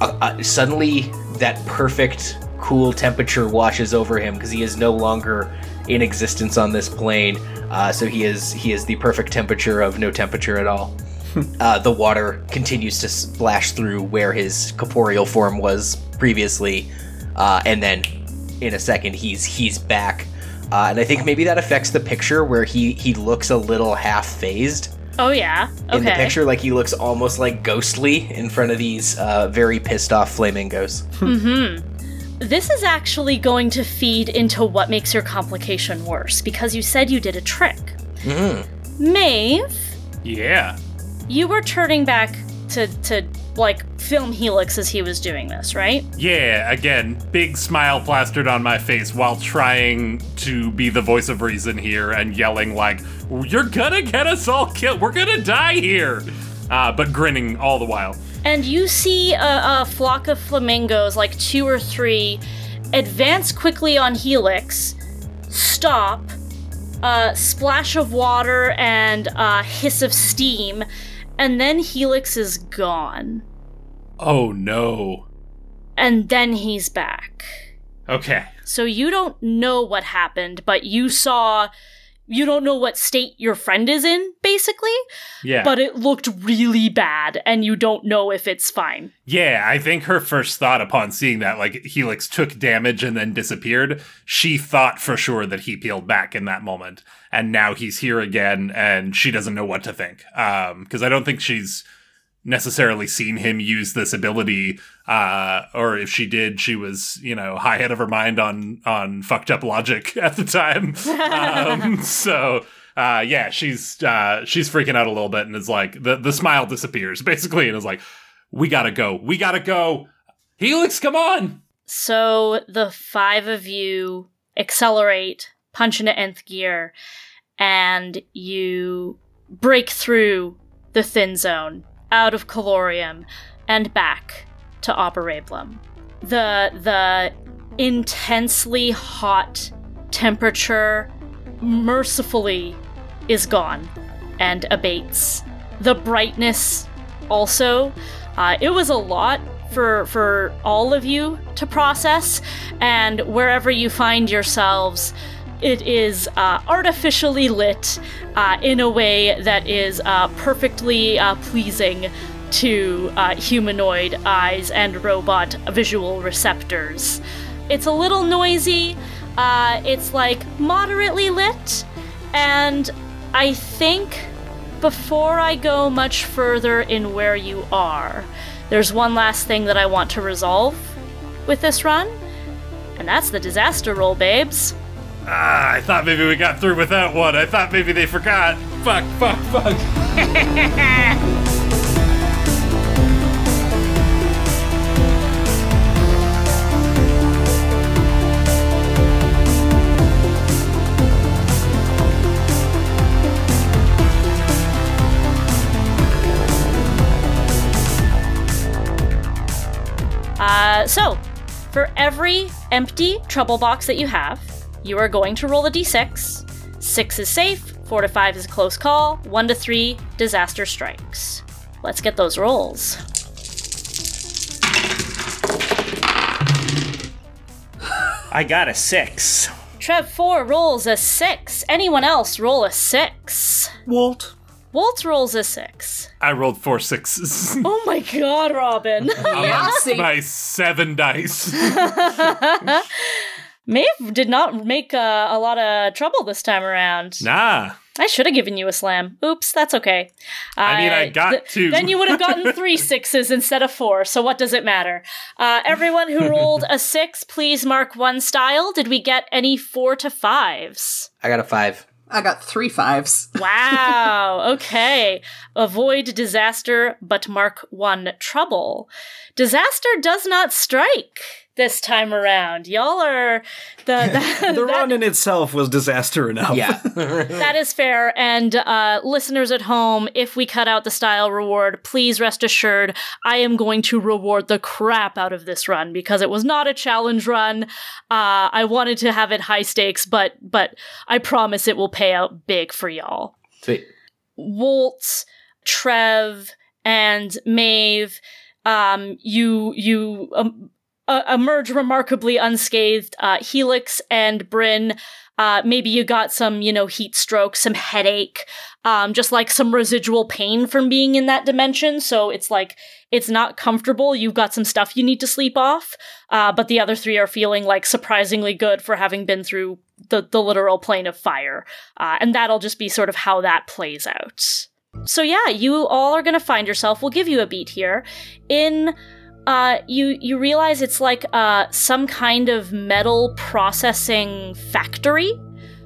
uh, uh, suddenly that perfect cool temperature washes over him because he is no longer in existence on this plane uh, so he is he is the perfect temperature of no temperature at all uh, the water continues to splash through where his corporeal form was previously uh, and then in a second he's he's back uh, and I think maybe that affects the picture where he he looks a little half phased Oh yeah. Okay. in the picture. Like he looks almost like ghostly in front of these uh, very pissed off flamingos. This is actually going to feed into what makes your complication worse because you said you did a trick. Mm-hmm. Maeve, Yeah. you were turning back to to like film Helix as he was doing this, right? Yeah, again, big smile plastered on my face while trying to be the voice of reason here and yelling like, "You're gonna get us all killed. We're gonna die here." Uh, but grinning all the while. And you see a, a flock of flamingos, like two or three, advance quickly on Helix, stop, a splash of water and a hiss of steam, and then Helix is gone. Oh no. And then he's back. Okay. So you don't know what happened, but you saw. You don't know what state your friend is in, basically, Yeah. but it looked really bad, and you don't know if it's fine. Yeah, I think her first thought upon seeing that, like Helix took damage and then disappeared, she thought for sure that he peeled back in that moment. And now he's here again and she doesn't know what to think. Um, because I don't think she's necessarily seen him use this ability uh or if she did she was you know high head of her mind on on fucked up logic at the time. Um so uh yeah she's uh she's freaking out a little bit and is like the the smile disappears basically and is like we gotta go. We gotta go. Helix come on! So the five of you accelerate, punch into nth gear, and you break through the thin zone out of Calorium and back to Operablum. The the intensely hot temperature mercifully is gone and abates. The brightness also. Uh, it was a lot for for all of you to process, and wherever you find yourselves, it is uh, artificially lit uh, in a way that is uh, perfectly uh, pleasing to uh, humanoid eyes and robot visual receptors. It's a little noisy. Uh, it's like moderately lit, and I think before I go much further in where you are, there's one last thing that I want to resolve with this run, and that's the disaster roll, babes. Ah i thought maybe we got through without one. I thought maybe they forgot. Fuck fuck fuck. Uh, so, for every empty trouble box that you have, you are going to roll a d6. Six is safe, four to five is a close call, one to three, disaster strikes. Let's get those rolls. I got a six. Trev 4 rolls a 6. Anyone else roll a 6. Wolt. Wolt rolls a 6. i rolled four sixes Oh my god, Robin. Yahtzee. my seven dice Maeve did not make uh, a lot of trouble this time around. nah I should have given you a slam. Oops, that's okay. I mean, I got two. Then you would have gotten three sixes instead of four, so what does it matter? Uh, everyone who rolled a six, please mark one style. Did we get any four to fives? I got a five. I got three fives. Wow. Okay. Avoid disaster, but mark one trouble. Disaster does not strike this time around. Y'all are the, the, The that- run in itself was disaster enough. Yeah. that is fair. And uh, listeners at home, if we cut out the style reward, please rest assured I am going to reward the crap out of this run because it was not a challenge run. Uh, I wanted to have it high stakes, but but I promise it will pay out big for y'all. Sweet. Wolt, Trev, and Maeve, um, you you um, uh, emerge remarkably unscathed. Uh, Helix and Bryn, uh, maybe you got some, you know, heat stroke, some headache, um, just like some residual pain from being in that dimension. So it's like it's not comfortable. You've got some stuff you need to sleep off. Uh, but the other three are feeling like surprisingly good for having been through the the literal plane of fire. Uh, and that'll just be sort of how that plays out. So yeah, you all are gonna find yourself. We'll give you a beat here. In uh, you you realize it's like uh, some kind of metal processing factory.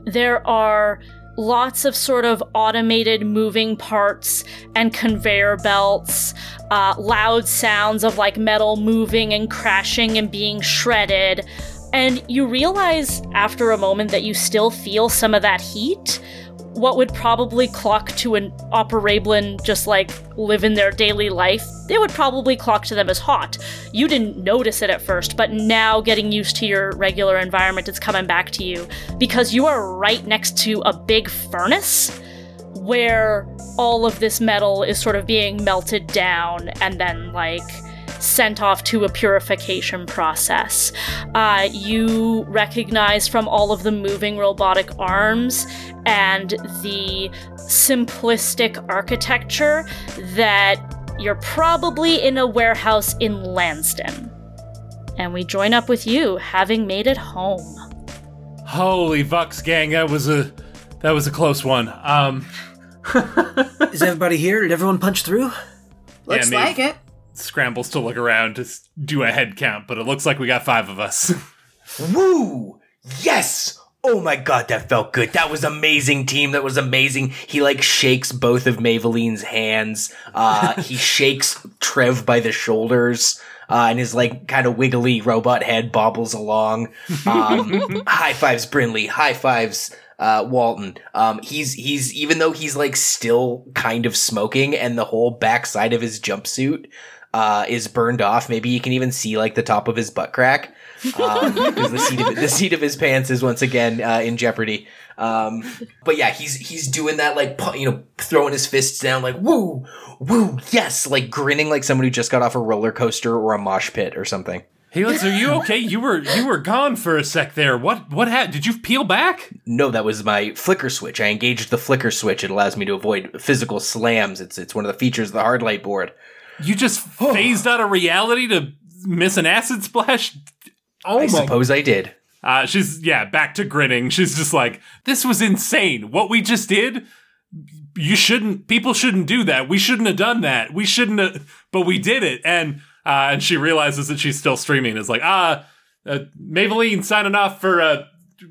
There are lots of sort of automated moving parts and conveyor belts, uh, loud sounds of like metal moving and crashing and being shredded. And you realize after a moment that you still feel some of that heat. What would probably clock to an operablin just like living their daily life, it would probably clock to them as hot. You didn't notice it at first, but now getting used to your regular environment, it's coming back to you because you are right next to a big furnace where all of this metal is sort of being melted down and then like sent off to a purification process. Uh, you recognize from all of the moving robotic arms and the simplistic architecture that you're probably in a warehouse in Lansden. And we join up with you, having made it home. Holy Vux gang, that was a that was a close one. Um Is everybody here? Did everyone punch through? Looks Yeah, like it. Scrambles to look around to do a head count, but it looks like we got five of us. Woo! Yes! Oh my god, that felt good. That was amazing, team. That was amazing. He like shakes both of Maybelline's hands. Uh, he shakes Trev by the shoulders. Uh, and his like kind of wiggly robot head bobbles along. Um, high fives, Brinley. High fives, uh, Walton. Um, he's he's even though he's like still kind of smoking, and the whole backside of his jumpsuit uh, is burned off. Maybe you can even see like the top of his butt crack because the seat of the seat of his pants is once again uh, in jeopardy. Um, but yeah, he's he's doing that like pu- you know throwing his fists down like woo woo yes like grinning like someone who just got off a roller coaster or a mosh pit or something. Helix, are you okay? You were you were gone for a sec there. What what happened? Did you peel back? No, that was my flicker switch. I engaged the flicker switch. It allows me to avoid physical slams. It's it's one of the features of the hard light board. You just phased out of reality to miss an acid splash? Oh I my suppose I did. Uh, she's yeah, back to grinning. She's just like, this was insane. What we just did. You shouldn't. People shouldn't do that. We shouldn't have done that. We shouldn't have. But we did it, and uh, and she realizes that she's still streaming. Is like, ah, uh, Maybelline signing off for uh,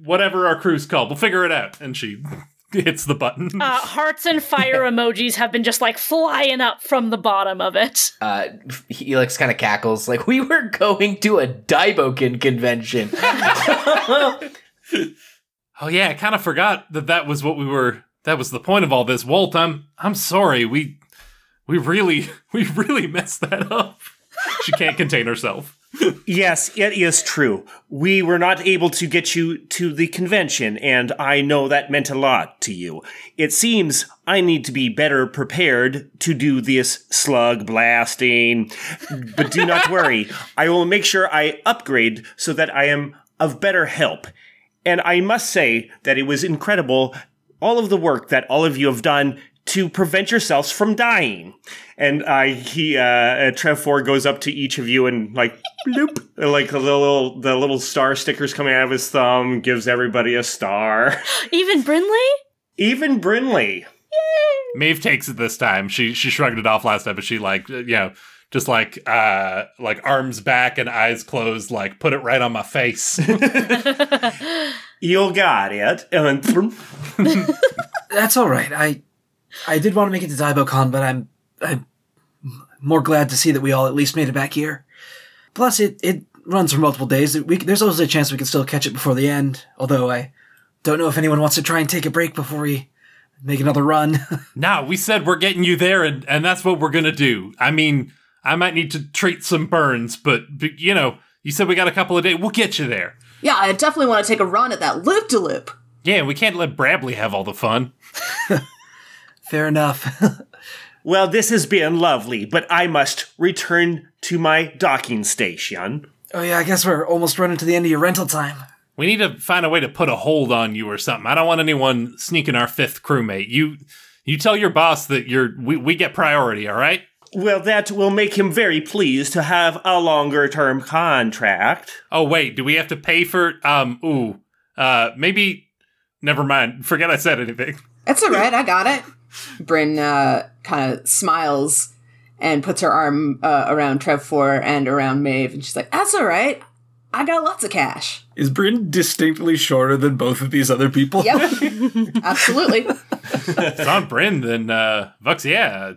whatever our crew's called. We'll figure it out. And she hits the button. Uh, hearts and fire emojis have been just like flying up from the bottom of it. Uh, Helix kind of cackles like we were going to a Daiboken convention. Oh yeah, I kind of forgot that that was what we were. That was the point of all this. Wolt, I'm I'm sorry. We we really we really messed that up. She can't contain herself. Yes, it is true. We were not able to get you to the convention, and I know that meant a lot to you. It seems I need to be better prepared to do this slug blasting. But do not worry, I will make sure I upgrade so that I am of better help. And I must say that it was incredible all of the work that all of you have done to prevent yourselves from dying. And uh, he, uh, uh, Trev Four goes up to each of you and like, bloop, like the little, the little star stickers coming out of his thumb, gives everybody a star. Even Brinley? Even Brinley. Yay! Maeve takes it this time. She she shrugged it off last time, but she like you know just like uh like arms back and eyes closed, like put it right on my face. You got it. And then, That's all right. I I did want to make it to DaiboCon, but I'm I'm more glad to see that we all at least made it back here. Plus, it it runs for multiple days. We, there's always a chance we can still catch it before the end. Although I don't know if anyone wants to try and take a break before we make another run. nah, we said we're getting you there, and and that's what we're gonna do. I mean, I might need to treat some burns, but, but you know, you said we got a couple of days. We'll get you there. Yeah, I definitely want to take a run at that loop de loop. Yeah, we can't let Brabley have all the fun. Fair enough. well, this has been lovely, but I must return to my docking station. oh yeah, I guess we're almost running to the end of your rental time. We need to find a way to put a hold on you or something. I don't want anyone sneaking our fifth crewmate. You you tell your boss that you're we, we get priority, all right? Well, that will make him very pleased to have a longer term contract. Oh wait, do we have to pay for um ooh. Uh maybe never mind. Forget I said anything. That's all right, I got it. Bryn uh, kind of smiles and puts her arm uh, around Trev Four and around Maeve, and she's like, "That's all right. I got lots of cash." Is Bryn distinctly shorter than both of these other people? Yep, absolutely. If it's on Bryn, then uh Vux, yeah,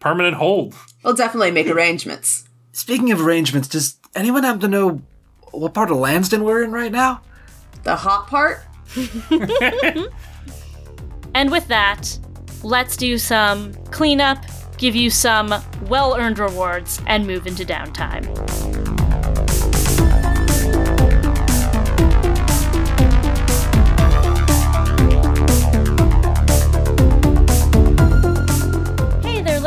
permanent hold. We'll definitely make arrangements. Speaking of arrangements, does anyone happen to know what part of Lansden we're in right now? The hot part. And with that, let's do some cleanup, give you some well earned rewards, and move into downtime.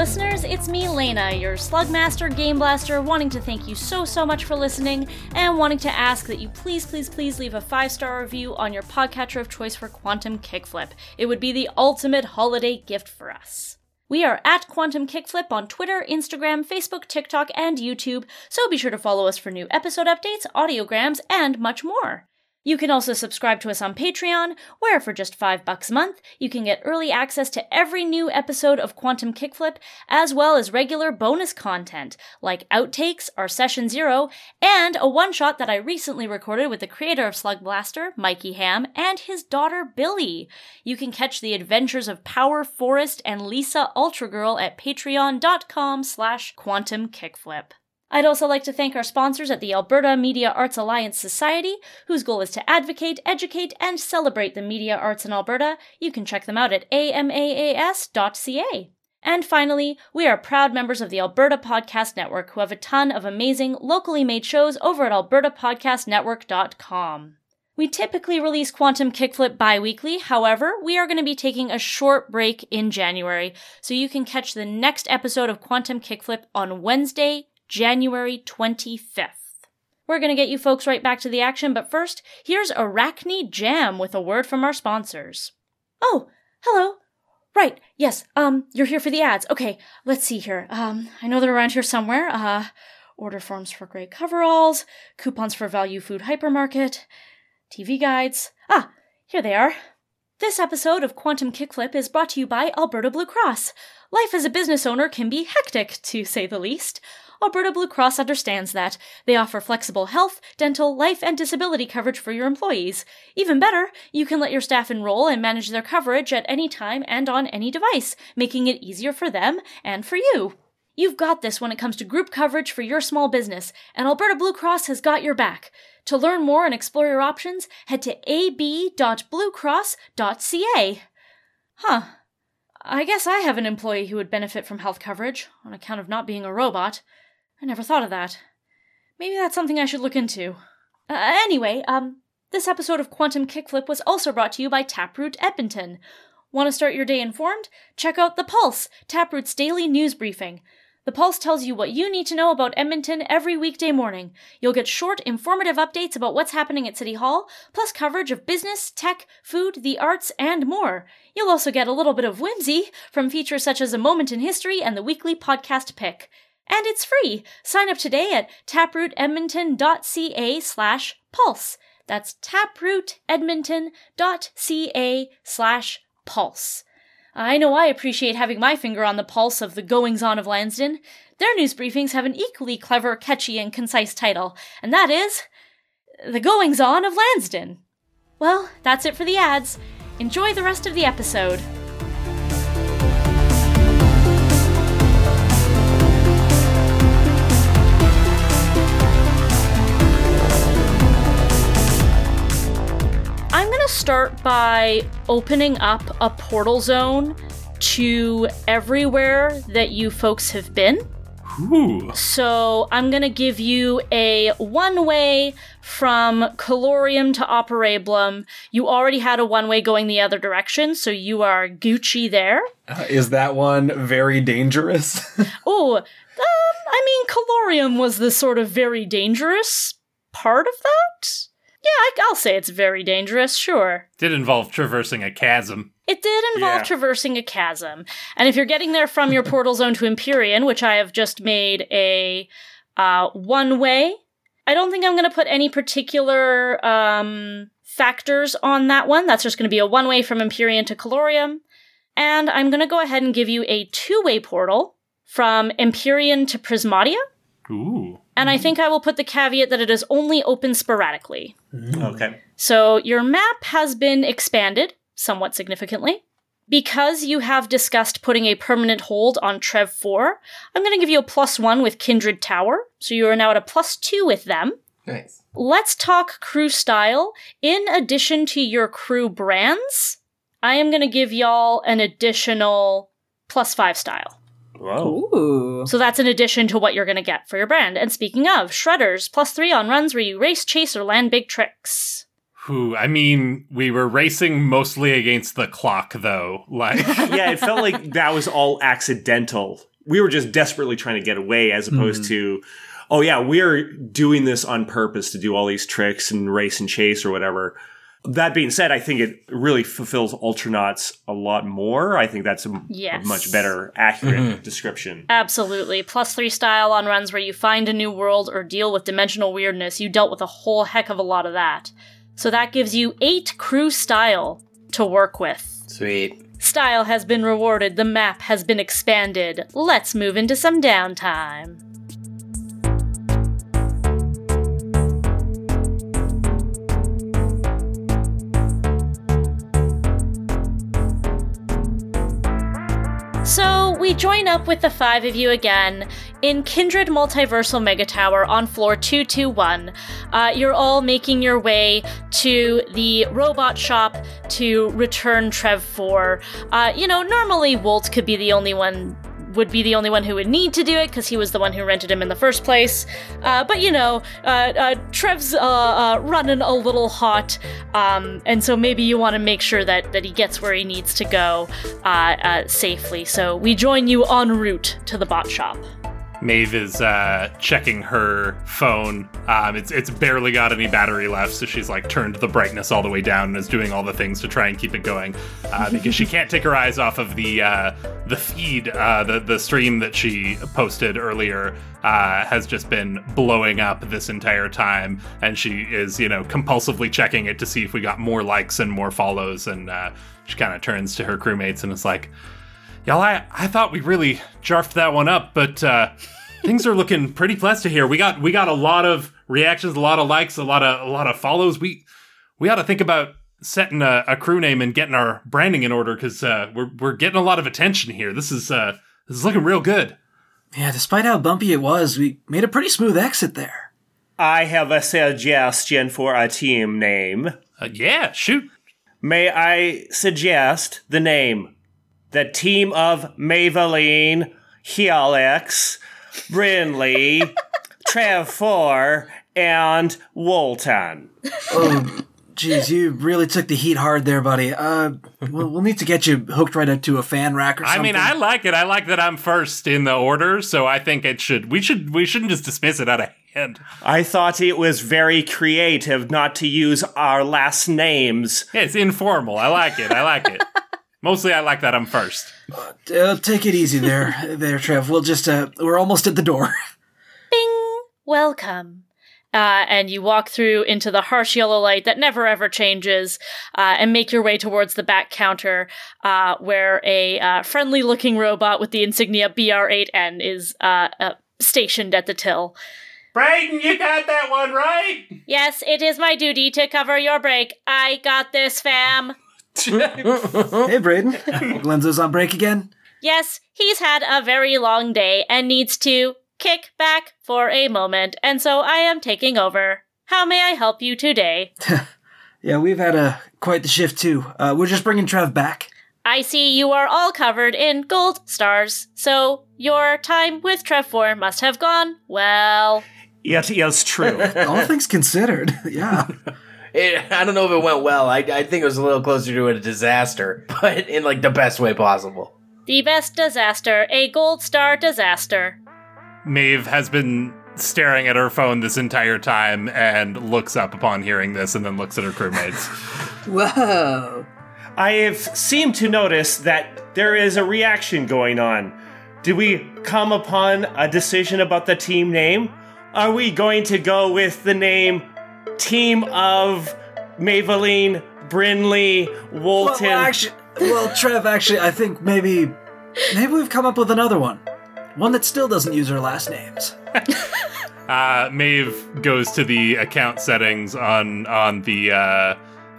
Listeners. It's me, Lena, your Slugmaster Game Blaster, wanting to thank you so, so much for listening and wanting to ask that you please, please, please leave a five star review on your podcatcher of choice for Quantum Kickflip. It would be the ultimate holiday gift for us. We are at Quantum Kickflip on Twitter, Instagram, Facebook, TikTok, and YouTube, so be sure to follow us for new episode updates, audiograms, and much more. You can also subscribe to us on Patreon, where for just 5 bucks a month, you can get early access to every new episode of Quantum Kickflip, as well as regular bonus content, like outtakes, our session zero, and a one-shot that I recently recorded with the creator of Slug Blaster, Mikey Hamm, and his daughter Billy. You can catch the adventures of Power Forest and Lisa Ultragirl at patreon.com slash quantum kickflip. I'd also like to thank our sponsors at the Alberta Media Arts Alliance Society, whose goal is to advocate, educate, and celebrate the media arts in Alberta. You can check them out at amaas.ca. And finally, we are proud members of the Alberta Podcast Network who have a ton of amazing locally made shows over at albertapodcastnetwork.com. We typically release Quantum Kickflip bi weekly, however, we are going to be taking a short break in January, so you can catch the next episode of Quantum Kickflip on Wednesday, January 25th. We're going to get you folks right back to the action, but first, here's Arachne Jam with a word from our sponsors. Oh, hello. Right, yes, um, you're here for the ads. Okay, let's see here. Um, I know they're around here somewhere. Uh, order forms for gray coveralls, coupons for value food hypermarket, TV guides. Ah, here they are. This episode of Quantum Kickflip is brought to you by Alberta Blue Cross. Life as a business owner can be hectic, to say the least. Alberta Blue Cross understands that. They offer flexible health, dental, life, and disability coverage for your employees. Even better, you can let your staff enroll and manage their coverage at any time and on any device, making it easier for them and for you. You've got this when it comes to group coverage for your small business, and Alberta Blue Cross has got your back. To learn more and explore your options, head to ab.bluecross.ca. Huh. I guess I have an employee who would benefit from health coverage on account of not being a robot. I never thought of that. Maybe that's something I should look into. Uh, anyway, um, this episode of Quantum Kickflip was also brought to you by Taproot Edmonton. Want to start your day informed? Check out The Pulse, Taproot's daily news briefing. The Pulse tells you what you need to know about Edmonton every weekday morning. You'll get short, informative updates about what's happening at City Hall, plus coverage of business, tech, food, the arts, and more. You'll also get a little bit of whimsy from features such as A Moment in History and the weekly podcast pick. And it's free! Sign up today at taprootedmonton.ca slash pulse. That's taprootedmonton.ca slash pulse. I know I appreciate having my finger on the pulse of the goings on of Lansden. Their news briefings have an equally clever, catchy, and concise title, and that is The Goings On of Lansden. Well, that's it for the ads. Enjoy the rest of the episode. Start by opening up a portal zone to everywhere that you folks have been. Ooh. So I'm going to give you a one way from Calorium to Operablum. You already had a one way going the other direction, so you are Gucci there. Uh, is that one very dangerous? Oh, um, I mean, Calorium was the sort of very dangerous part of that. Yeah, I, I'll say it's very dangerous, sure. Did involve traversing a chasm. It did involve Yeah. traversing a chasm. And if you're getting there from your portal zone to Empyrean, which I have just made a uh, one way, I don't think I'm going to put any particular um, factors on that one. That's just going to be a one way from Empyrean to Calorium. And I'm going to go ahead and give you a two way portal from Empyrean to Prismatia. Ooh. And I mm-hmm. think I will put the caveat that it is only open sporadically. Mm-hmm. Okay. So your map has been expanded somewhat significantly. Because you have discussed putting a permanent hold on Trev 4, I'm going to give you a plus one with Kindred Tower. So you are now at a plus two with them. Nice. Let's talk crew style. In addition to your crew brands, I am going to give y'all an additional plus five style. Whoa. Ooh. So that's in addition to what you're going to get for your brand. And speaking of, Shredders, plus three on runs where you race, chase, or land big tricks. Who? I mean, we were racing mostly against the clock, though. Like, yeah, it felt like that was all accidental. We were just desperately trying to get away as opposed mm-hmm. to, oh yeah, we're doing this on purpose to do all these tricks and race and chase or whatever. That being said, I think it really fulfills Ultranauts a lot more. I think that's a, a much better, accurate mm-hmm. description. Absolutely. Plus three style on runs where you find a new world or deal with dimensional weirdness. You dealt with a whole heck of a lot of that. So that gives you eight crew style to work with. Sweet. Style has been rewarded, the map has been expanded. Let's move into some downtime. Join up with the five of you again in Kindred Multiversal Mega Tower on floor 221. Uh, you're all making your way to the robot shop to return Trev 4. Uh, you know, normally Wolt could be the only one would be the only one who would need to do it because he was the one who rented him in the first place. Uh, but you know, uh, uh, Trev's uh, uh, running a little hot, um, and so maybe you want to make sure that that he gets where he needs to go safely. So we join you en route to the bot shop. Maeve is uh, checking her phone. Um, it's it's barely got any battery left, so she's like turned the brightness all the way down and is doing all the things to try and keep it going uh, because she can't take her eyes off of the uh, the feed, uh, the the stream that she posted earlier. Uh, has just been blowing up this entire time, and she is, you know, compulsively checking it to see if we got more likes and more follows. And uh, she kind of turns to her crewmates and is like, Y'all, I, I thought we really jarfed that one up, but uh, things are looking pretty blessed here. We got we got a lot of reactions, a lot of likes, a lot of a lot of follows. We we ought to think about setting a, a crew name and getting our branding in order because uh, we're we're getting a lot of attention here. This is uh, this is looking real good. Yeah, despite how bumpy it was, we made a pretty smooth exit there. I have a suggestion for a team name. Uh, yeah, shoot. May I suggest the name the team of Maybelline, Helix, Brinley, Trev Four, and Wolton. Oh, jeez, you really took the heat hard there, buddy. Uh, we'll, we'll need to get you hooked right up to a fan rack or something. I mean, I like it. I like that I'm first in the order, so I think it should. We should. We shouldn't just dismiss it out of hand. I thought it was very creative not to use our last names. Yeah, it's informal. I like it. I like it. Mostly, I like that I'm first. Uh, take it easy there, there, Trev. We'll just, uh, we're almost at the door. Bing! Welcome. Uh, and you walk through into the harsh yellow light that never ever changes, uh, and make your way towards the back counter, uh, where a uh, friendly looking robot with the insignia BR8N is uh, uh, stationed at the till. Brayden, you got that one right. Yes, it is my duty to cover your break. I got this, fam. hey, Braden. Glenzo's on break again? Yes, he's had a very long day and needs to kick back for a moment, and so I am taking over. How may I help you today? Yeah, we've had a quite the shift too. Uh, we're just bringing Trev back. I see you are all covered in gold stars, so your time with Trev4 must have gone well. Yeah, it is true. All things considered, yeah. It, I don't know if it went well. I, I think it was a little closer to a disaster, but in like the best way possible. The best disaster, a gold star disaster. Maeve has been staring at her phone this entire time and looks up upon hearing this, and then looks at her crewmates. Whoa. I have seemed to notice that there is a reaction going on. Did we come upon a decision about the team name? Are we going to go with the name Team of Maybelline, Brinley, Well, well, actually, well, Trev, actually, I think maybe, maybe we've come up with another one. One that still doesn't use our last names. Uh, Maeve goes to the account settings on on the uh,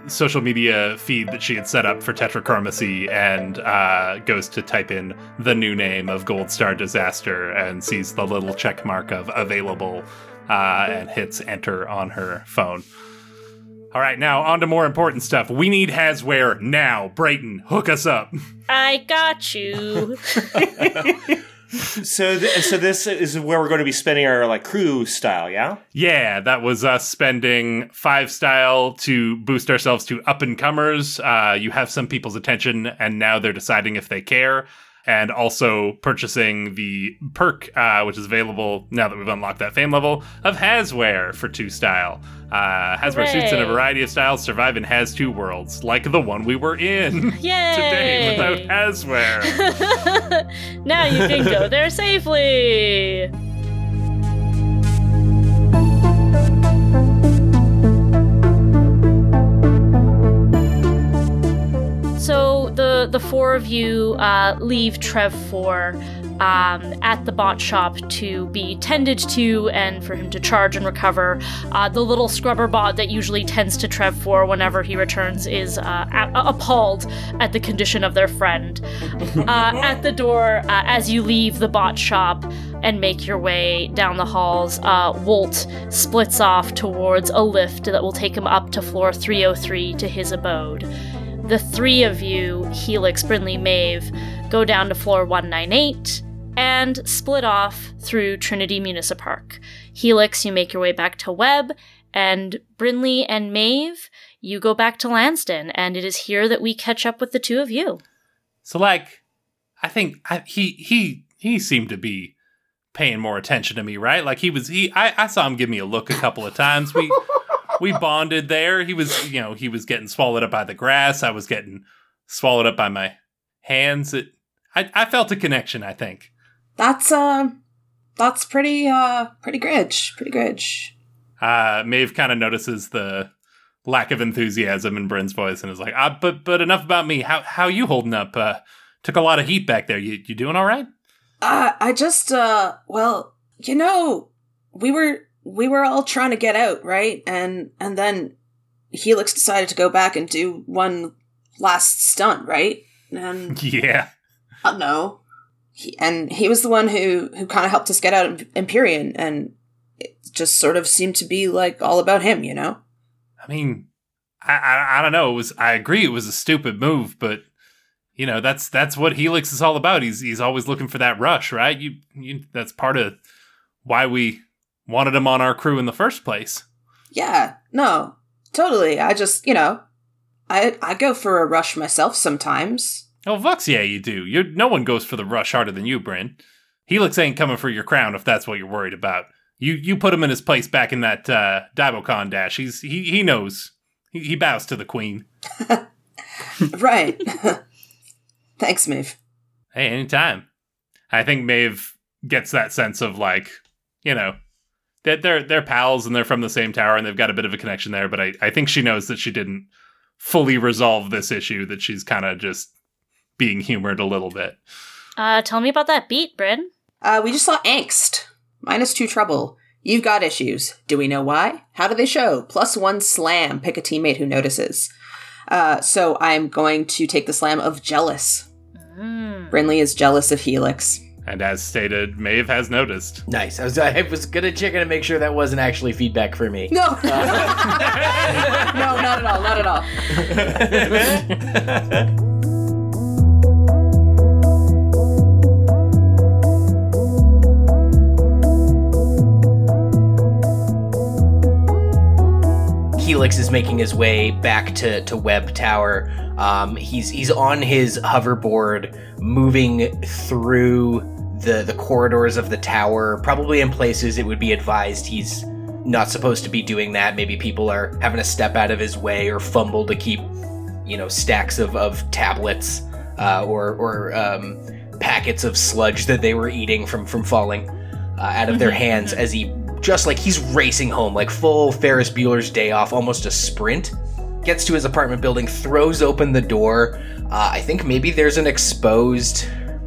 social media feed that she had set up for Tetrachromacy and uh, goes to type in the new name of Gold Star Disaster and sees the little check mark of available uh, and hits enter on her phone. All right, now on to more important stuff. We need Hasware now. Brayton, hook us up. I got you. so, th- so this is where we're going to be spending our like crew style, yeah? Yeah, that was us spending five style to boost ourselves to up and comers. Uh, you have some people's attention, and now they're deciding if they care. And also purchasing the perk, uh, which is available now that we've unlocked that fame level, of Hasware for two style. Uh, Hasware suits in a variety of styles survive in Has two worlds, like the one we were in today without Hasware. now you can go there safely. the four of you uh, leave Trev 4 um, at the bot shop to be tended to and for him to charge and recover. Uh, the little scrubber bot that usually tends to Trev 4 whenever he returns is uh, a- appalled at the condition of their friend. Uh, at the door, uh, as you leave the bot shop and make your way down the halls, uh, Wolt splits off towards a lift that will take him up to floor 303 to his abode. The three of you, Helix, Brinley, Maeve, go down to floor 198 and split off through Trinity Municipark. Helix, you make your way back to Webb, and Brinley and Maeve, you go back to Lansden, and it is here that we catch up with the two of you. So like, I think I, he he he seemed to be paying more attention to me, right? Like he was he I, I saw him give me a look a couple of times. We we bonded there. He was you know he was getting swallowed up by the grass. I was getting swallowed up by my hands. It I I felt a connection. I think. That's uh that's pretty uh pretty gridge. Pretty gridge. Uh, Maeve kind of notices the lack of enthusiasm in Bryn's voice and is like, ah, but but enough about me. How how you holding up? Uh, took a lot of heat back there. You you doing all right? Uh I just uh well, you know, we were we were all trying to get out, right? And and then Helix decided to go back and do one last stunt, right? And Yeah. uh, no. He, and he was the one who who kind of helped us get out of Empyrean and it just sort of seemed to be like all about him, you know? I mean, I, I I don't know. It was I agree it was a stupid move, but you know that's that's what Helix is all about. He's he's always looking for that rush, right? You you that's part of why we wanted him on our crew in the first place. Yeah, no, totally. I just, you know, I I go for a rush myself sometimes. Oh, Vux, yeah, you do. You no one goes for the rush harder than you, Bryn. Helix ain't coming for your crown if that's what you're worried about. You you put him in his place back in that uh, DaiboCon dash. He's he he knows. He, he bows to the queen. right. Thanks, Maeve. Hey, anytime. I think Maeve gets that sense of like, you know, that they're they're pals and they're from the same tower and they've got a bit of a connection there. But I I think she knows that she didn't fully resolve this issue. That she's kind of just being humored a little bit. Uh, tell me about that beat, Bryn. Uh, we just saw angst. Minus two trouble. You've got issues. Do we know why? How do they show? Plus one slam. Pick a teammate who notices. Uh, so I'm going to take the slam of jealous. Mm. Brinley is jealous of Helix. And as stated, Maeve has noticed. Nice. I was I was gonna check in to make sure that wasn't actually feedback for me. No, no, not at all, not at all. Helix is making his way back to, to Webb Tower. Um, he's he's on his hoverboard, moving through the the corridors of the tower. Probably in places it would be advised he's not supposed to be doing that. Maybe people are having to step out of his way or fumble to keep, you know, stacks of of tablets uh, or or um, packets of sludge that they were eating from from falling uh, out of their hands as he just like he's racing home, like full Ferris Bueller's day off, almost a sprint. Gets to his apartment building, throws open the door. Uh, I think maybe there's an exposed.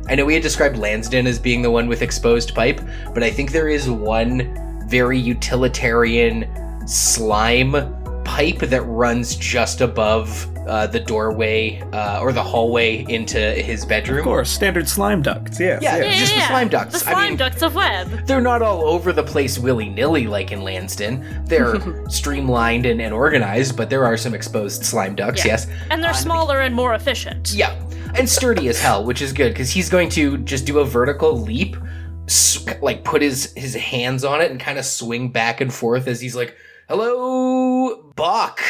I know we had described Lansden as being the one with exposed pipe, but I think there is one very utilitarian slime pipe that runs just above uh, the doorway uh, or the hallway into his bedroom. Of course, standard slime ducts. Yes. Yeah, yes. just the slime ducts. The I slime mean- ducts of Webb. They're not all over the place willy nilly like in Lansden. They're streamlined and, and organized, but there are some exposed slime ducts, Yeah. yes. And they're smaller and more efficient. Yeah, and sturdy as hell, which is good because he's going to just do a vertical leap, s- like put his his hands on it and kind of swing back and forth as he's like, "Hello, Bach,"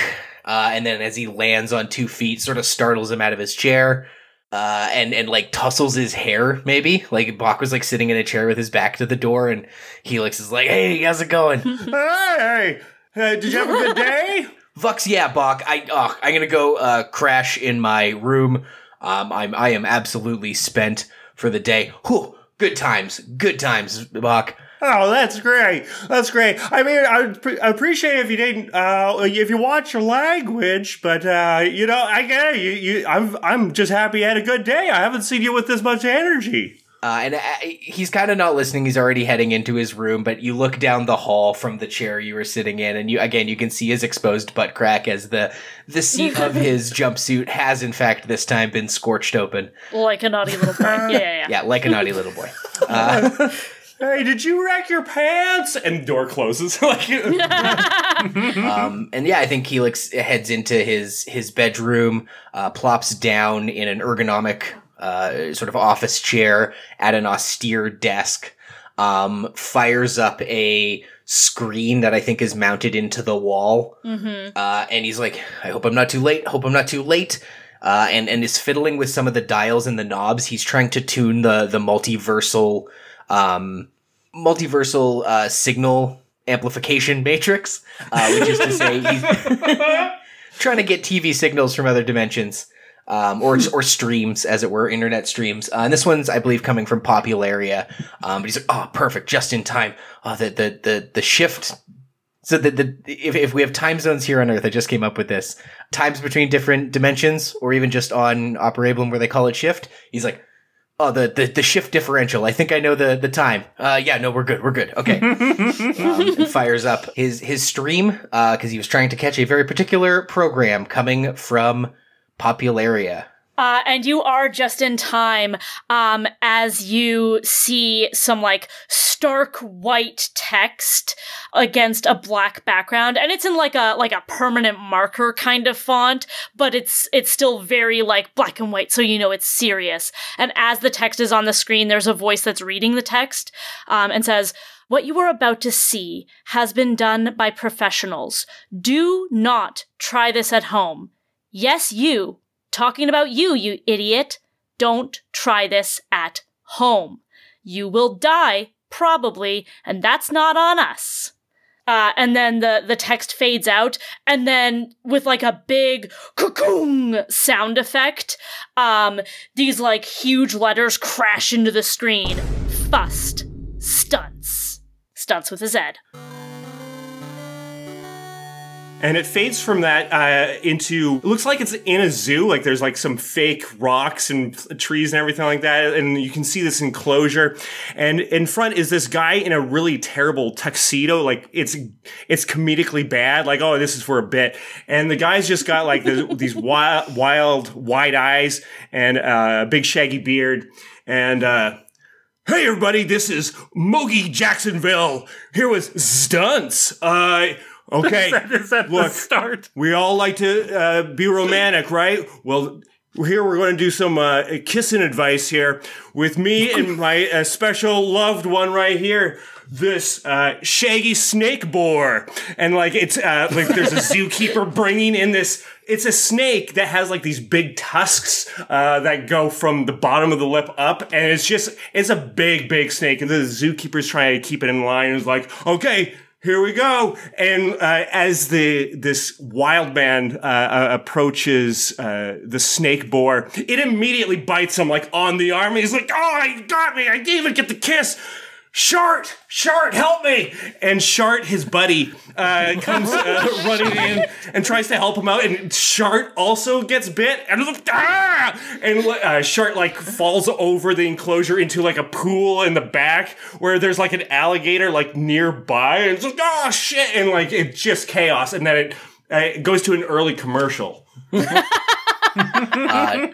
uh, and then as he lands on two feet, sort of startles him out of his chair. Uh, and and like tussles his hair, maybe like Bach was like sitting in a chair with his back to the door, and Helix is like, "Hey, how's it going?" Hey, hey, did you have a good day? Vux, yeah, Bach. I oh, I'm gonna go uh, crash in my room. Um, I'm I am absolutely spent for the day. Whew, good times, good times, Bach. Oh, that's great. That's great. I mean, I pre- appreciate if you didn't, uh, if you watch your language, but, uh, you know, I get it. You, you, I'm, I'm just happy you had a good day. I haven't seen you with this much energy. Uh, and uh, he's kind of not listening. He's already heading into his room, but you look down the hall from the chair you were sitting in, and you again you can see his exposed butt crack as the the seat of his jumpsuit has in fact this time been scorched open. Like a naughty little boy. Yeah, yeah, yeah. Yeah, like a naughty little boy. Uh, Hey, did you wreck your pants? And door closes. like, um, and yeah, I think Helix heads into his his bedroom, uh, plops down in an ergonomic uh, sort of office chair at an austere desk, um, fires up a screen that I think is mounted into the wall, uh, and he's like, "I hope I'm not too late. Hope I'm not too late." Uh, and and is fiddling with some of the dials and the knobs. He's trying to tune the the multiversal um, multiversal uh, signal amplification matrix, uh, which is to say he's trying to get TV signals from other dimensions. Um, or or streams, as it were, internet streams. Uh, and this one's, I believe, coming from Popularia. Um, but he's like, oh, perfect, just in time. Oh, the the the the shift. So the the if if we have time zones here on Earth, I just came up with this times between different dimensions, or even just on Operablum where they call it shift. He's like, Oh, the, the, the shift differential. I think I know the, the time. Uh, yeah, no, we're good. We're good. Okay. um, fires up his, his stream, uh, cause he was trying to catch a very particular program coming from Popularia. Uh, and you are just in time um, as you see some like stark white text against a black background, and it's in like a like a permanent marker kind of font, but it's it's still very like black and white, so you know it's serious. And as the text is on the screen, there's a voice that's reading the text um, and says. What you are about to see has been done by professionals. Do not try this at home. Yes, you, talking about you, you idiot. Don't try this at home. You will die, probably, and that's not on us. Uh, and then the, the text fades out, and then with like a big cocoon sound effect, um, these like huge letters crash into the screen. Fust. Stunts. Stunts with a Z. and it fades from that uh, into looks like it's in a zoo like there's like some fake rocks and trees and everything like that and you can see this enclosure. And in front is this guy in a really terrible tuxedo like it's it's comedically bad like oh this is for a bit. And the guy's just got like the, these wild wild wide eyes and uh, a big shaggy beard. And uh Hey everybody, this is Mogi Jacksonville here with Stunts. Uh, okay, Is that Look. start? we all like to uh, be romantic, right? Well, here we're going to do some uh, kissing advice here with me and my uh, special loved one right here. This uh, shaggy snake boar, and like it's uh, like there's a zookeeper bringing in this. It's a snake that has like these big tusks uh, that go from the bottom of the lip up, and it's just it's a big, big snake. And the zookeeper's trying to keep it in line. And is like, okay, here we go. And uh, as the this wild man uh, uh, approaches uh, the snake boar, it immediately bites him like on the arm. He's like, "Oh, he got me! I didn't even get the kiss." Shart, Shart, help me! And Shart, his buddy, uh, comes uh, running in and tries to help him out. And Shart also gets bit. And he's like, ah! And uh, Shart like falls over the enclosure into like a pool in the back where there's like an alligator like nearby. And it's like, oh shit! And like it's just chaos. And then it, uh, it goes to an early commercial. Uh,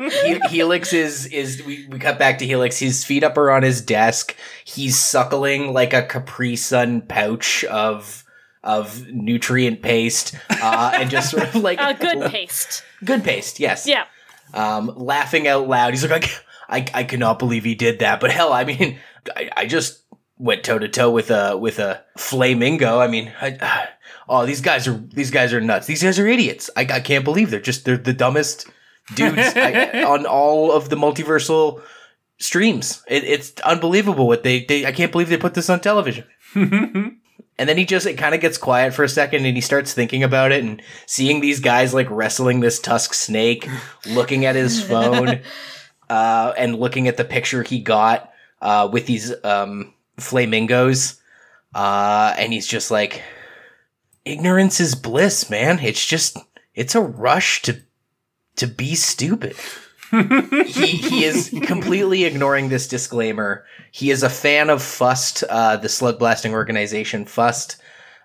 Helix is is we, we cut back to Helix. His feet up are on his desk. He's suckling like a Capri Sun pouch of of nutrient paste, uh, and just sort of like A good paste. good paste. Yes. Yeah. Um, laughing out loud. He's like, I, I, I cannot believe he did that. But hell, I mean, I, I just went toe to toe with a with a flamingo. I mean, I, oh, these guys are these guys are nuts. These guys are idiots. I, I can't believe they're just they're the dumbest dudes I, on all of the multiversal streams. It, it's unbelievable what they, they. I can't believe they put this on television. And then he just it kind of gets quiet for a second and he starts thinking about it and seeing these guys like wrestling this tusk snake, looking at his phone, uh, and looking at the picture he got uh, with these um, flamingos. Uh, and he's just like, ignorance is bliss, man. It's just, it's a rush to, to be stupid. he, he is completely ignoring this disclaimer. He is a fan of Fust, uh, the slug blasting organization Fust.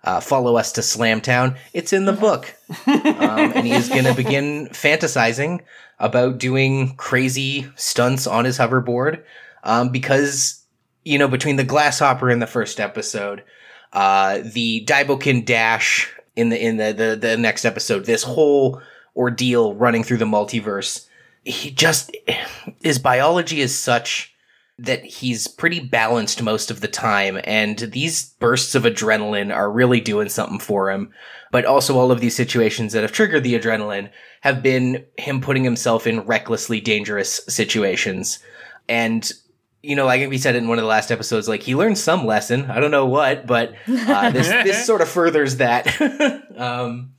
Uh, follow us to Slamtown. It's in the book. Um, and he is going to begin fantasizing about doing crazy stunts on his hoverboard um, because, you know, between the Glasshopper in the first episode, uh, the Daibokin Dash in the in the, the the next episode, this whole ordeal running through the multiverse, he just his biology is such that he's pretty balanced most of the time, and these bursts of adrenaline are really doing something for him. But also, all of these situations that have triggered the adrenaline have been him putting himself in recklessly dangerous situations. And, you know, like we said in one of the last episodes, like he learned some lesson. I don't know what, but uh, this, this sort of furthers that. um,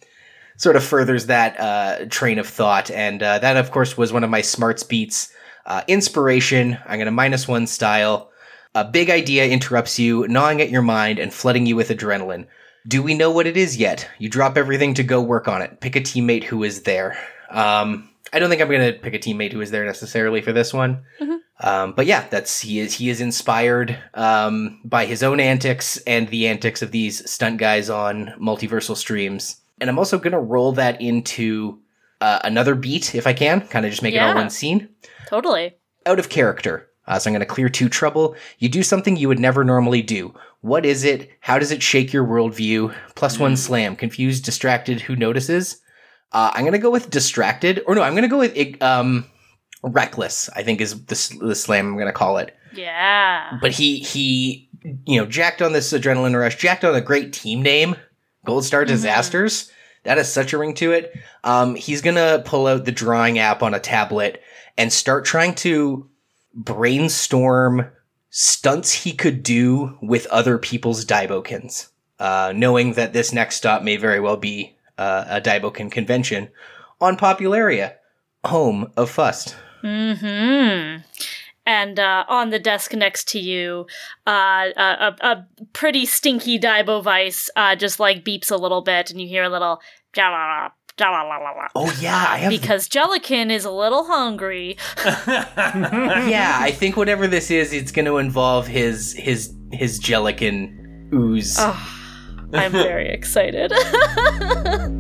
sort of furthers that uh, train of thought. And uh, that, of course, was one of my smarts beats uh, inspiration, I'm going to minus one style. A big idea interrupts you, gnawing at your mind and flooding you with adrenaline. Do we know what it is yet? You drop everything to go work on it. Pick a teammate who is there. Um, I don't think I'm going to pick a teammate who is there necessarily for this one. Um, but yeah, that's he is he is inspired um, by his own antics and the antics of these stunt guys on multiversal streams. And I'm also going to roll that into uh, another beat if I can, kind of just make it all one scene Totally. out of character. Uh, so I'm going to clear two trouble. You do something you would never normally do. What is it? How does it shake your worldview? Plus one slam. Confused, distracted. Who notices? Uh, I'm going to go with distracted, or no, I'm going to go with um, reckless. I think is the, the slam I'm going to call it. Yeah. But he he you know jacked on this adrenaline rush, jacked on a great team name, Gold Star Disasters. That has such a ring to it. Um, he's gonna pull out the drawing app on a tablet and start trying to brainstorm stunts he could do with other people's Daibokins. Uh, knowing that this next stop may very well be uh, a Daibokin convention on Popularia, home of Fust. Hmm. And uh, on the desk next to you, uh, a, a, a pretty stinky Daibo Vice uh, just like beeps a little bit, and you hear a little. "Ja-la-la. Oh yeah, I have Because Jellikin is a little hungry. yeah, I think whatever this is, it's going to involve his his his gelatin ooze. Oh, I'm very excited.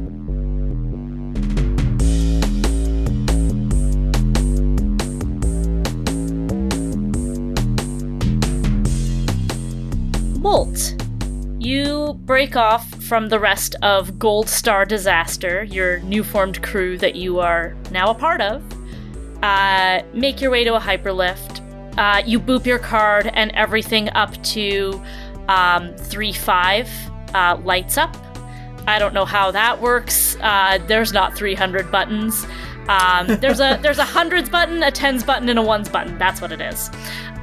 You break off from the rest of Gold Star Disaster, your new formed crew that you are now a part of. Uh, make your way to a hyperlift. Uh, you boop your card, and everything up to um, 3 5 uh, lights up. I don't know how that works. Uh, there's not 300 buttons. Um, there's a there's a hundreds button, a tens button, and a ones button. That's what it is.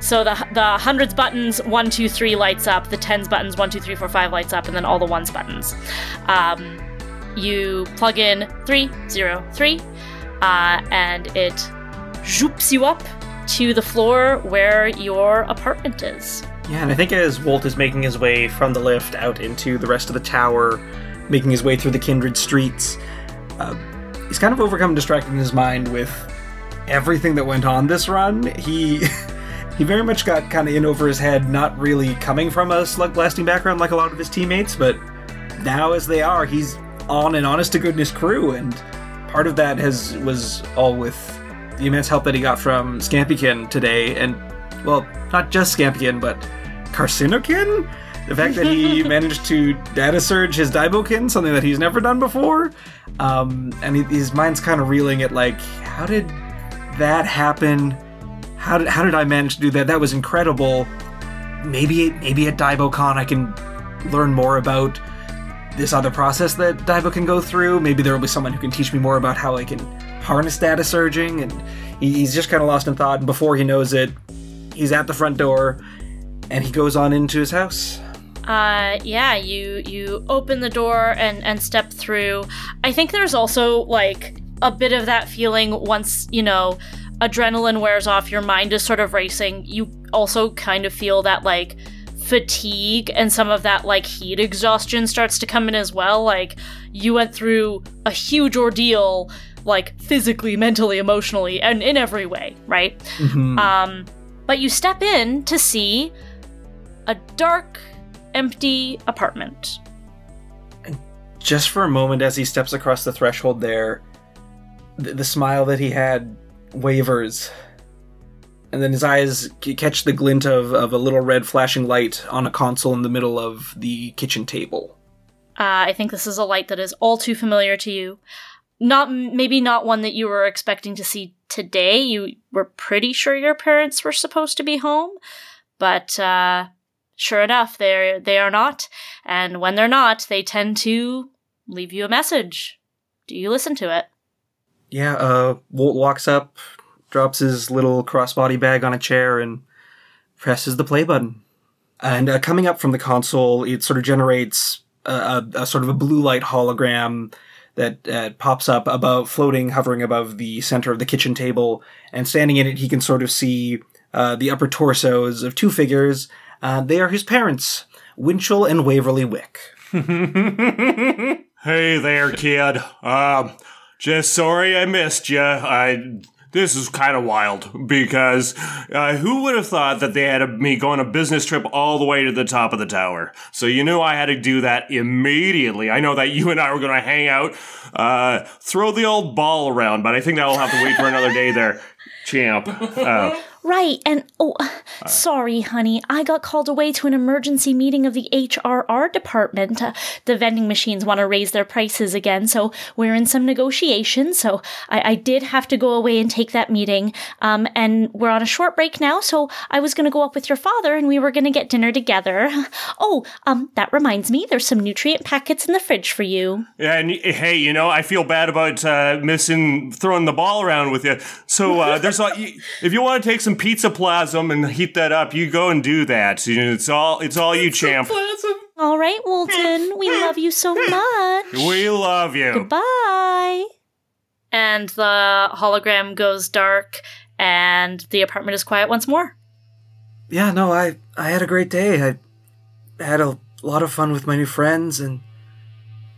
So the the hundreds buttons one two three lights up. The tens buttons one two three four five lights up, and then all the ones buttons. Um, you plug in three zero three, uh, and it zhoops you up to the floor where your apartment is. Yeah, and I think as Wolt is making his way from the lift out into the rest of the tower, making his way through the kindred streets, uh, he's kind of overcome distracted in his mind with everything that went on this run. He he very much got kind of in over his head, not really coming from a slug blasting background like a lot of his teammates, but now as they are, he's on an honest to goodness crew, and part of that has was all with the immense help that he got from Scampykin today, and well, not just Scampion, but Carcinokin? The fact that he managed to data surge his Daibokin, something that he's never done before. Um, and he, his mind's kind of reeling at like, how did that happen? How did, how did I manage to do that? That was incredible. Maybe maybe at DaiboCon I can learn more about this other process that Daibo can go through. Maybe there will be someone who can teach me more about how I can harness data surging. And he- he's just kind of lost in thought. And before he knows it, he's at the front door and he goes on into his house. Uh, yeah, you you open the door and and step through. I think there's also like a bit of that feeling once you know adrenaline wears off, your mind is sort of racing. You also kind of feel that like fatigue and some of that like heat exhaustion starts to come in as well. Like you went through a huge ordeal, like physically, mentally, emotionally, and in every way, right? Um, but you step in to see a dark, empty apartment. Just for a moment, as he steps across the threshold there, the, the smile that he had wavers. And then his eyes catch the glint of, of a little red flashing light on a console in the middle of the kitchen table. Uh, I think this is a light that is all too familiar to you. Not maybe not one that you were expecting to see today. You were pretty sure your parents were supposed to be home, but uh, sure enough, they they are not. And when they're not, they tend to leave you a message. Do you listen to it? Yeah, uh, Wolt walks up, drops his little crossbody bag on a chair, and presses the play button. And uh, coming up from the console, it sort of generates a, a, a sort of a blue light hologram that uh, pops up above, floating, hovering above the center of the kitchen table. And standing in it, he can sort of see uh, the upper torsos of two figures. Uh, they are his parents, Winchell and Waverly Wick. Hey there, kid. Um, just sorry I missed you. I this is kind of wild because uh, who would have thought that they had a, me going a business trip all the way to the top of the tower? So you knew I had to do that immediately. I know that you and I were going to hang out, uh, throw the old ball around, but I think that will have to wait for another day there, champ. Uh, Right, and oh, sorry, honey. I got called away to an emergency meeting of the HRR department. Uh, the vending machines want to raise their prices again, so we're in some negotiations. So I, I did have to go away and take that meeting. Um, and we're on a short break now, so I was going to go up with your father and we were going to get dinner together. Oh, um, that reminds me, there's some nutrient packets in the fridge for you. Yeah, and hey, you know, I feel bad about uh, missing throwing the ball around with you. So uh, there's a, if you want to take some pizza plasm and heat that up, you go and do that. You know, It's all it's all you, champ. All right, Walton, we love you so much. We love you. Goodbye. And the hologram goes dark, and the apartment is quiet once more. yeah, no, I I had a great day. I had a lot of fun with my new friends, and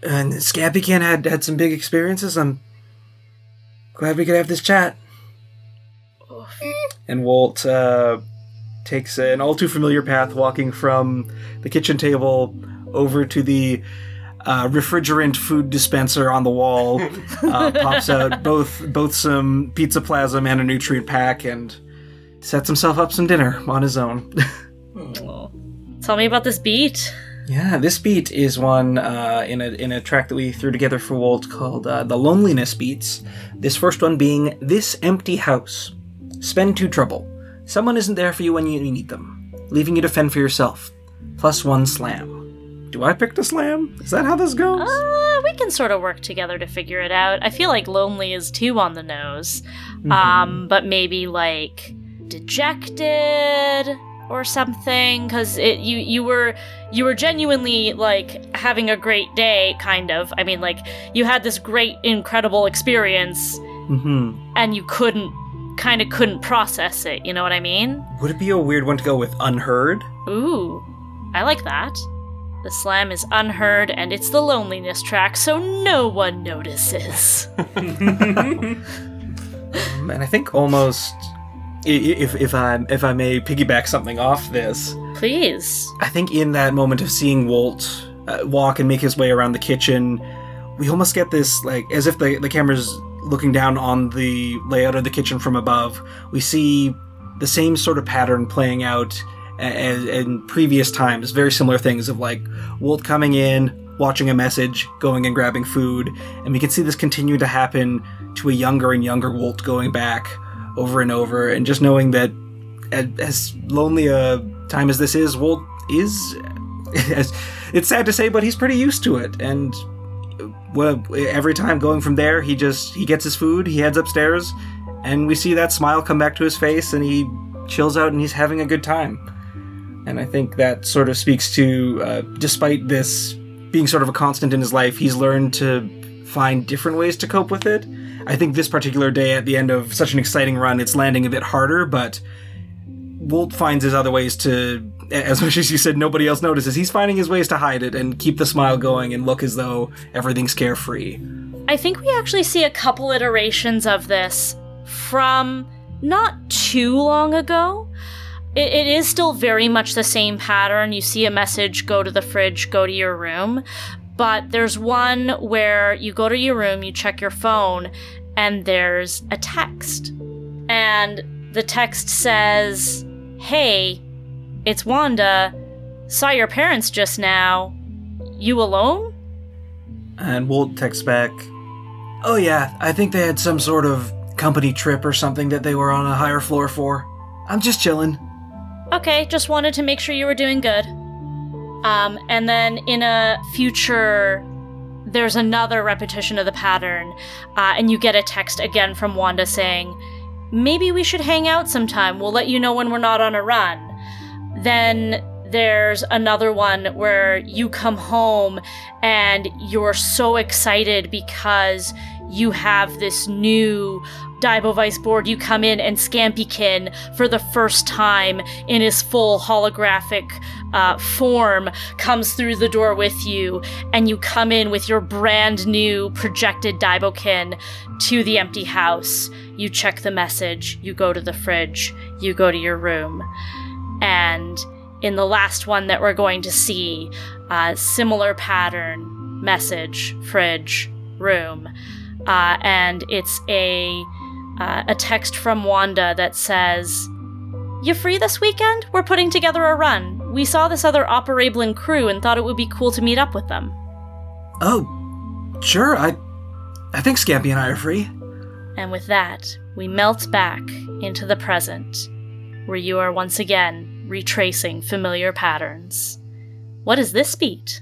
and Scampykin had had some big experiences. I'm glad we could have this chat. And Wolt uh, takes an all too familiar path, walking from the kitchen table over to the uh, refrigerant food dispenser on the wall. uh, pops out both both some pizza plasm and a nutrient pack, and sets himself up some dinner on his own. Tell me about this beat. yeah, this beat is one uh, in a in a track that we threw together for Wolt called uh, "The Loneliness Beats." This first one being "This Empty House." Spend two trouble. Someone isn't there for you when you need them, leaving you to fend for yourself. Plus one slam. Do I pick the slam? Is that how this goes? Uh, we can sort of work together to figure it out. I feel like lonely is too on the nose. Um, but maybe like dejected or something because it you you were you were genuinely like having a great day kind of i mean like you had this great incredible experience mm-hmm. and you couldn't kind of couldn't process it you know what i mean? Would it be a weird one to go with unheard? ooh i like that. The slam is unheard and it's the loneliness track so no one notices. Um, and I think almost, i- i- if if I if I may piggyback something off this, please. I think in that moment of seeing Wolt uh, walk and make his way around the kitchen, we almost get this like as if the the camera's looking down on the layout of the kitchen from above. We see the same sort of pattern playing out as in previous times. Very similar things of like Wolt coming in, watching a message, going and grabbing food, and we can see this continue to happen to a younger and younger Wolt going back over and over, and just knowing that as lonely a time as this is, Wolt is. it's sad to say, but he's pretty used to it, and every time going from there, he just he gets his food, he heads upstairs, and we see that smile come back to his face, and he chills out, and he's having a good time. And I think that sort of speaks to, uh, despite this being sort of a constant in his life, he's learned to find different ways to cope with it. I think this particular day, at the end of such an exciting run, it's landing a bit harder, but Wolt finds his other ways to as much as you said nobody else notices, he's finding his ways to hide it and keep the smile going and look as though everything's carefree. I think we actually see a couple iterations of this from not too long ago. It, it is still very much the same pattern. You see a message, go to the fridge, go to your room. But there's one where you go to your room, you check your phone, and there's a text. And the text says, Hey, it's Wanda. Saw your parents just now. You alone? And Wolt texts back, Oh, yeah, I think they had some sort of company trip or something that they were on a higher floor for. I'm just chilling. Okay, just wanted to make sure you were doing good. Um, and then in a future, there's another repetition of the pattern, uh, and you get a text again from Wanda saying, Maybe we should hang out sometime. We'll let you know when we're not on a run. Then there's another one where you come home and you're so excited because you have this new Daibo Vice board. You come in and Scampykin, for the first time in his full holographic uh, form, comes through the door with you, and you come in with your brand new projected Daibokin to the empty house. You check the message, you go to the fridge, you go to your room. And in the last one that we're going to see, uh, similar pattern, message, fridge, room. Uh, and it's a uh, a text from Wanda that says, "You free this weekend? We're putting together a run. We saw this other Operablin crew and thought it would be cool to meet up with them." Oh, sure, I. I think Scampy and I are free. And with that, we melt back into the present, where you are once again retracing familiar patterns. What is this beat?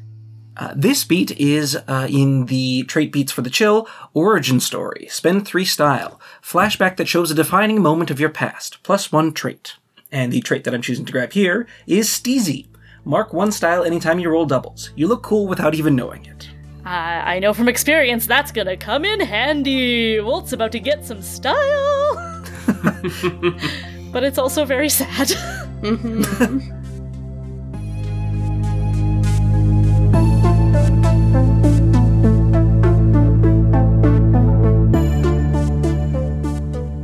Uh, this beat is uh, in the Trait Beats for the Chill Origin Story, Spend 3 style, flashback that shows a defining moment of your past, plus one trait. And the trait that I'm choosing to grab here is Steezy. Mark one style anytime you roll doubles. You look cool without even knowing it. Uh, I know from experience that's gonna come in handy. Wolt's about to get some style. but it's also very sad. Mm-hmm.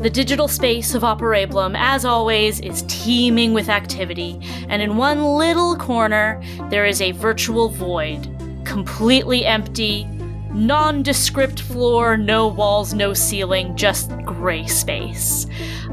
The digital space of Operablum, as always, is teeming with activity, and in one little corner, there is a virtual void, completely empty, nondescript floor, no walls, no ceiling, just gray space.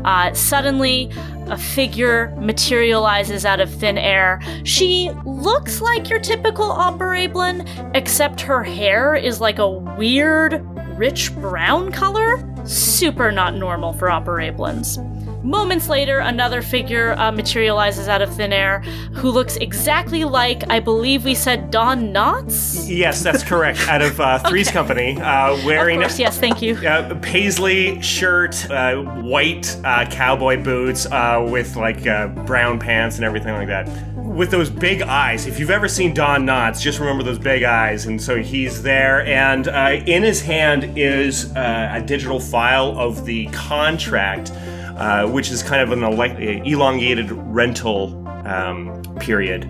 Uh, suddenly, a figure materializes out of thin air. She looks like your typical Operablin, except her hair is like a weird, rich brown color. Super not normal for Operablins. Moments later, another figure uh, materializes out of thin air who looks exactly like, I believe we said Don Knotts? Yes, that's correct. Out of uh, Three's Company, uh, wearing course, yes, thank you. uh, paisley shirt, uh, white uh, cowboy boots uh, with like uh, brown pants and everything like that. With those big eyes. If you've ever seen Don Knotts, just remember those big eyes. And so he's there, and uh, in his hand is uh, a digital file of the contract, uh, which is kind of an ele- elongated rental um, period.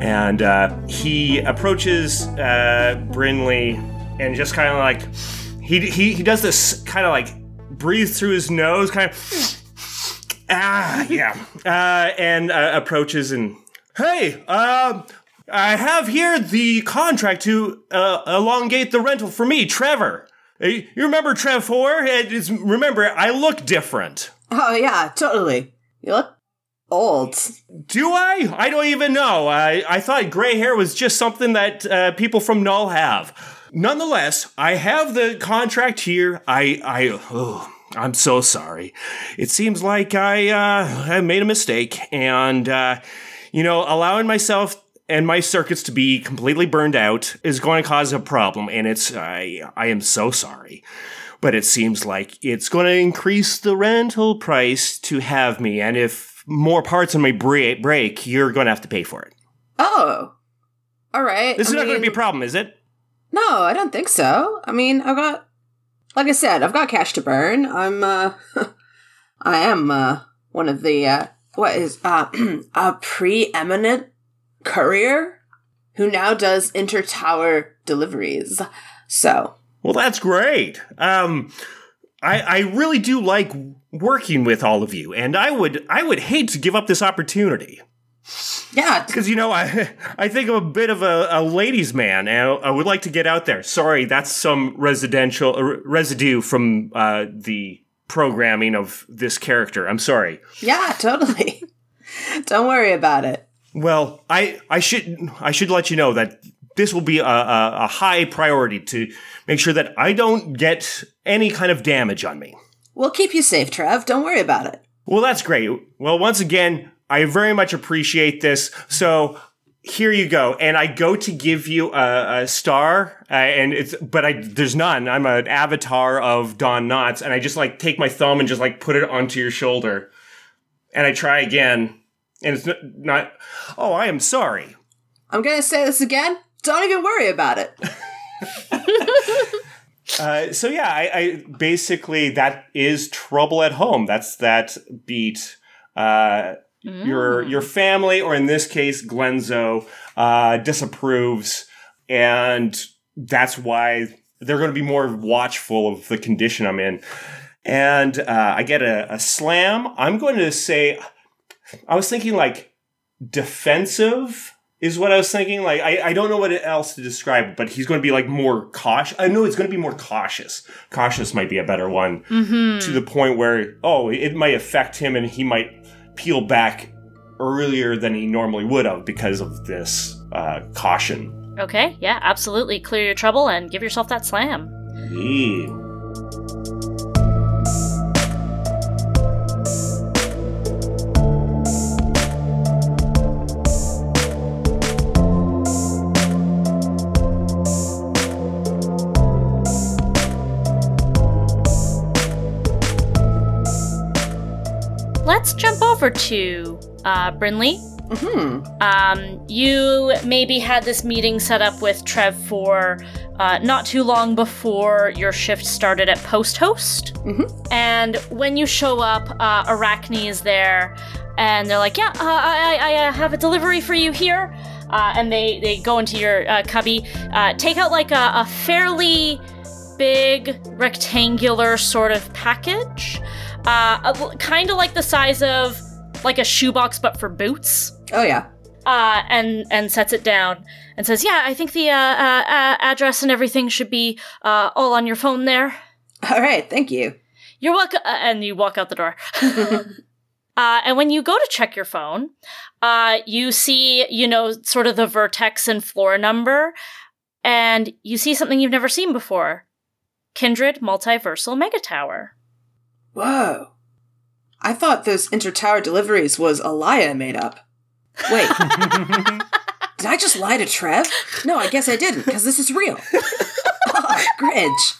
And uh, he approaches uh, Brinley and just kind of like he, he he does this kind of like breathes through his nose, kind of ah yeah, uh, and uh, approaches and hey, um. I have here the contract to elongate the rental for me, Trevor. You remember Trevor? Remember, I look different. Oh yeah, totally. You look old. Do I? I don't even know. I, I thought gray hair was just something that uh, people from Null have. Nonetheless, I have the contract here. I, I, oh, I'm so sorry. It seems like I, uh, I made a mistake, and uh, you know, allowing myself and my circuits to be completely burned out is going to cause a problem, and it's I, I am so sorry. But it seems like it's going to increase the rental price to have me, and if more parts on my break, you're going to have to pay for it. Oh, all right. This is I not going to be a problem, is it? No, I don't think so. I mean, I've got, like I said, I've got cash to burn. I'm, uh, I am uh, one of the uh, what is uh, a preeminent courier who now does inter-tower deliveries. So Well, that's great. Um, I, I really do like working with all of you, and I would I would hate to give up this opportunity yeah, because you know I I think I'm a bit of a, a ladies' man, and I would like to get out there. Sorry, that's some residential uh, residue from uh, the programming of this character. I'm sorry. yeah, totally. Don't worry about it. Well, I I should I should let you know that this will be a, a, a high priority to make sure that I don't get any kind of damage on me. We'll keep you safe, Trev. Don't worry about it. Well, that's great. Well, once again, I very much appreciate this. So here you go, and I go to give you a, a star, uh, and it's but I there's none. I'm an avatar of Don Knotts, and I just like take my thumb and just like put it onto your shoulder, and I try again, and it's not. not oh, I am sorry. I'm gonna say this again. Don't even worry about it. Uh, so yeah, I, I basically that is trouble at home. That's that beat. Uh, Your your family, or in this case, Glenzo, uh, disapproves, and that's why they're going to be more watchful of the condition I'm in. And uh, I get a, a slam. I'm going to say, I was thinking like defensive is what I was thinking. Like I, I don't know what else to describe, but he's going to be like more cautious. I know it's going to be more cautious. Cautious might be a better one to the point where oh, it might affect him and he might peel back earlier than he normally would have because of this uh, caution. Okay, yeah, absolutely. Clear your trouble and give yourself that slam. Yeah. Over to uh, Brinley. Hmm. Um, you maybe had this meeting set up with Trev for uh, not too long before your shift started at Post Host. Mhm. And when you show up, uh, Arachne is there, and they're like, "Yeah, uh, I, I, I uh, have a delivery for you here." Uh, and they they go into your uh, cubby, uh, take out like a, a fairly big rectangular sort of package, uh, kind of like the size of like a shoebox but for boots Oh yeah. uh, and and sets it down and says, "Yeah, I think the uh, uh, uh, address and everything should be uh, all on your phone there. All right. Thank you. You're welcome." Uh, and you walk out the door. uh, and when you go to check your phone, uh, you see, you know, sort of the vertex and floor number, and you see something you've never seen before: Kindred Multiversal Mega Tower. Whoa. I thought those inter-tower deliveries was a lie I made up. Wait. Did I just lie to Trev? No, I guess I didn't, because this is real. oh, Grinch.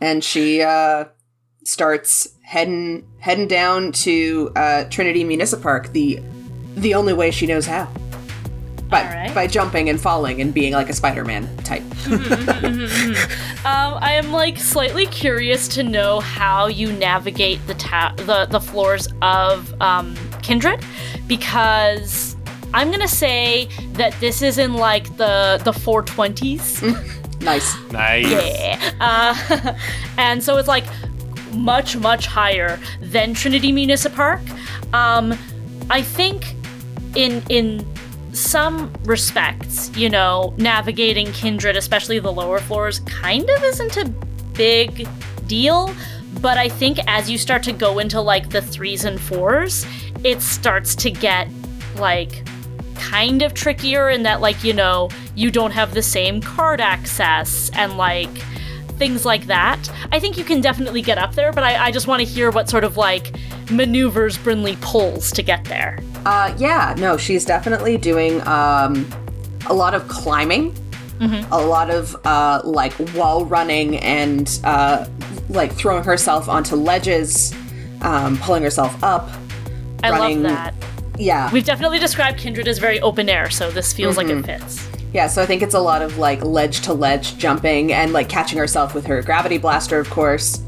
and she uh, starts heading heading down to uh, Trinity Municipal Park the the only way she knows how. By, Alright. by jumping and falling and being like a Spider-Man type. Um, I am like slightly curious to know how you navigate the ta- the the floors of um, Kindred, because I'm gonna say that this is in like the the 420s. Nice. Nice. yeah. Uh, and so it's like much much higher than Trinity Municipal Park. Um, I think in in some respects, you know, navigating Kindred, especially the lower floors, kind of isn't a big deal. But I think as you start to go into like the threes and fours, it starts to get like kind of trickier in that, like, you know, you don't have the same card access and like things like that. I think you can definitely get up there, but I, I just want to hear what sort of like maneuvers Brinley pulls to get there. Uh, yeah, no, she's definitely doing um, a lot of climbing, a lot of uh, like wall running and uh, like throwing herself onto ledges, um, pulling herself up. I Running- love that. Yeah, We've definitely described Kindred as very open air, so this feels like it fits. yeah. So I think it's a lot of like ledge to ledge jumping and like catching herself with her gravity blaster, of course,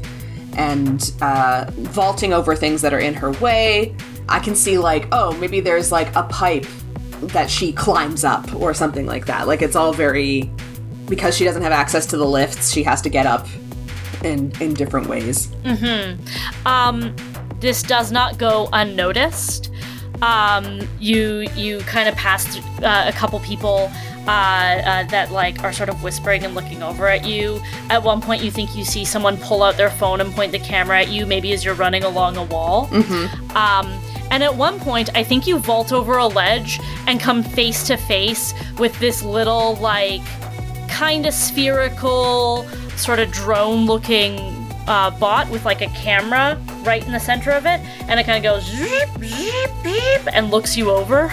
and uh, vaulting over things that are in her way. I can see like, oh, maybe there's like a pipe that she climbs up or something like that. Like it's all very because she doesn't have access to the lifts, she has to get up in in different ways. Um, this does not go unnoticed. Um, you you kind of pass uh, a couple people uh, uh, that like are sort of whispering and looking over at you. At one point, you think you see someone pull out their phone and point the camera at you, maybe as you're running along a wall. Um, and at one point, I think you vault over a ledge and come face to face with this little like kind of spherical, sort of drone looking uh, bot with like a camera right in the center of it. And it kind of goes zip, zip, beep, and looks you over.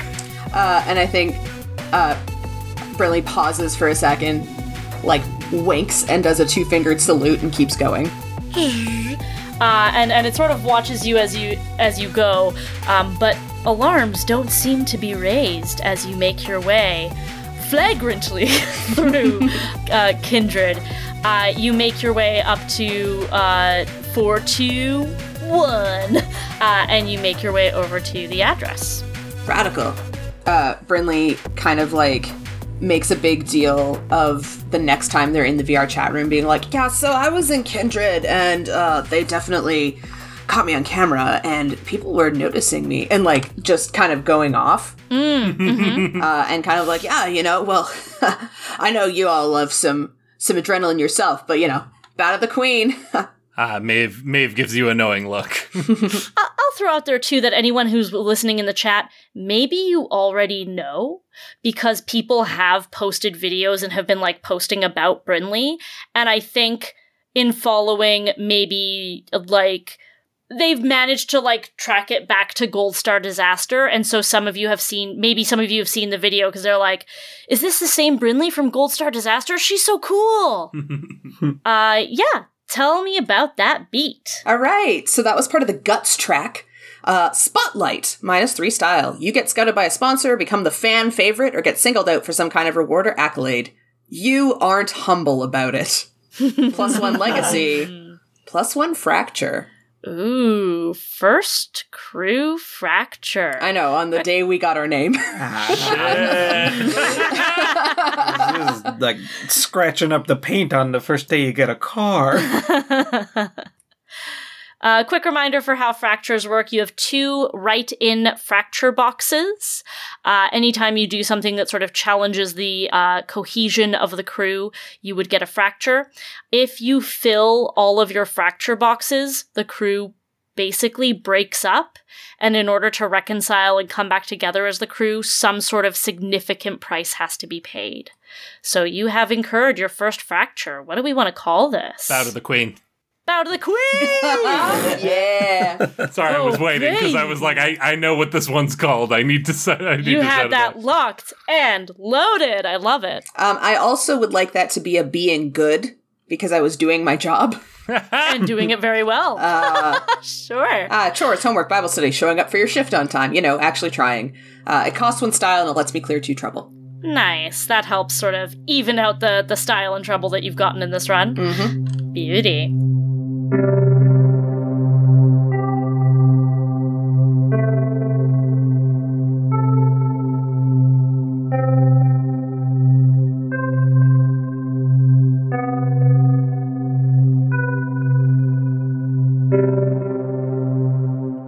Uh, and I think uh, Brinley pauses for a second, like winks and does a two fingered salute and keeps going. Uh, and, and it sort of watches you as you as you go, um, but alarms don't seem to be raised as you make your way flagrantly through uh, Kindred. Uh, you make your way up to uh, 421, uh, and you make your way over to the address. Radical. Uh, Brinley kind of like makes a big deal of the next time they're in the VR chat room being like, yeah, so I was in Kindred and uh, they definitely caught me on camera and people were noticing me and like just kind of going off. uh, and kind of like, yeah, you know, well, I know you all love some some adrenaline yourself, but you know, Bat of the Queen. Uh, Maeve, Maeve gives you a knowing look. I'll throw out there too that anyone who's listening in the chat, maybe you already know because people have posted videos and have been like posting about Brinley. And I think in following, maybe like they've managed to like track it back to Gold Star Disaster. And so some of you have seen, maybe some of you have seen the video because they're like, is this the same Brinley from Gold Star Disaster? She's so cool. uh, yeah. Tell me about that beat. All right, so that was part of the Guts track. Uh, Spotlight, minus three style. You get scouted by a sponsor, become the fan favorite, or get singled out for some kind of reward or accolade. You aren't humble about it. plus one legacy, plus one fracture. Ooh, first crew fracture. I know, on the day we got our name. This is like scratching up the paint on the first day you get a car. A quick reminder for how fractures work. You have two write in fracture boxes. Uh, anytime you do something that sort of challenges the uh, cohesion of the crew, you would get a fracture. If you fill all of your fracture boxes, the crew basically breaks up. And in order to reconcile and come back together as the crew, some sort of significant price has to be paid. So you have incurred your first fracture. What do we want to call this? Bow to the queen. Bow to the queen! yeah. Sorry, I was waiting because I was like, I, I know what this one's called. I need to set. I need you to set had it that locked and loaded. I love it. Um, I also would like that to be a being good because I was doing my job. And doing it very well. Uh, sure. uh, chores, homework, Bible study, showing up for your shift on time. You know, actually trying. Uh, it costs one style and it lets me clear two trouble. Nice. That helps sort of even out the, the style and trouble that you've gotten in this run. Mm-hmm. Beauty. We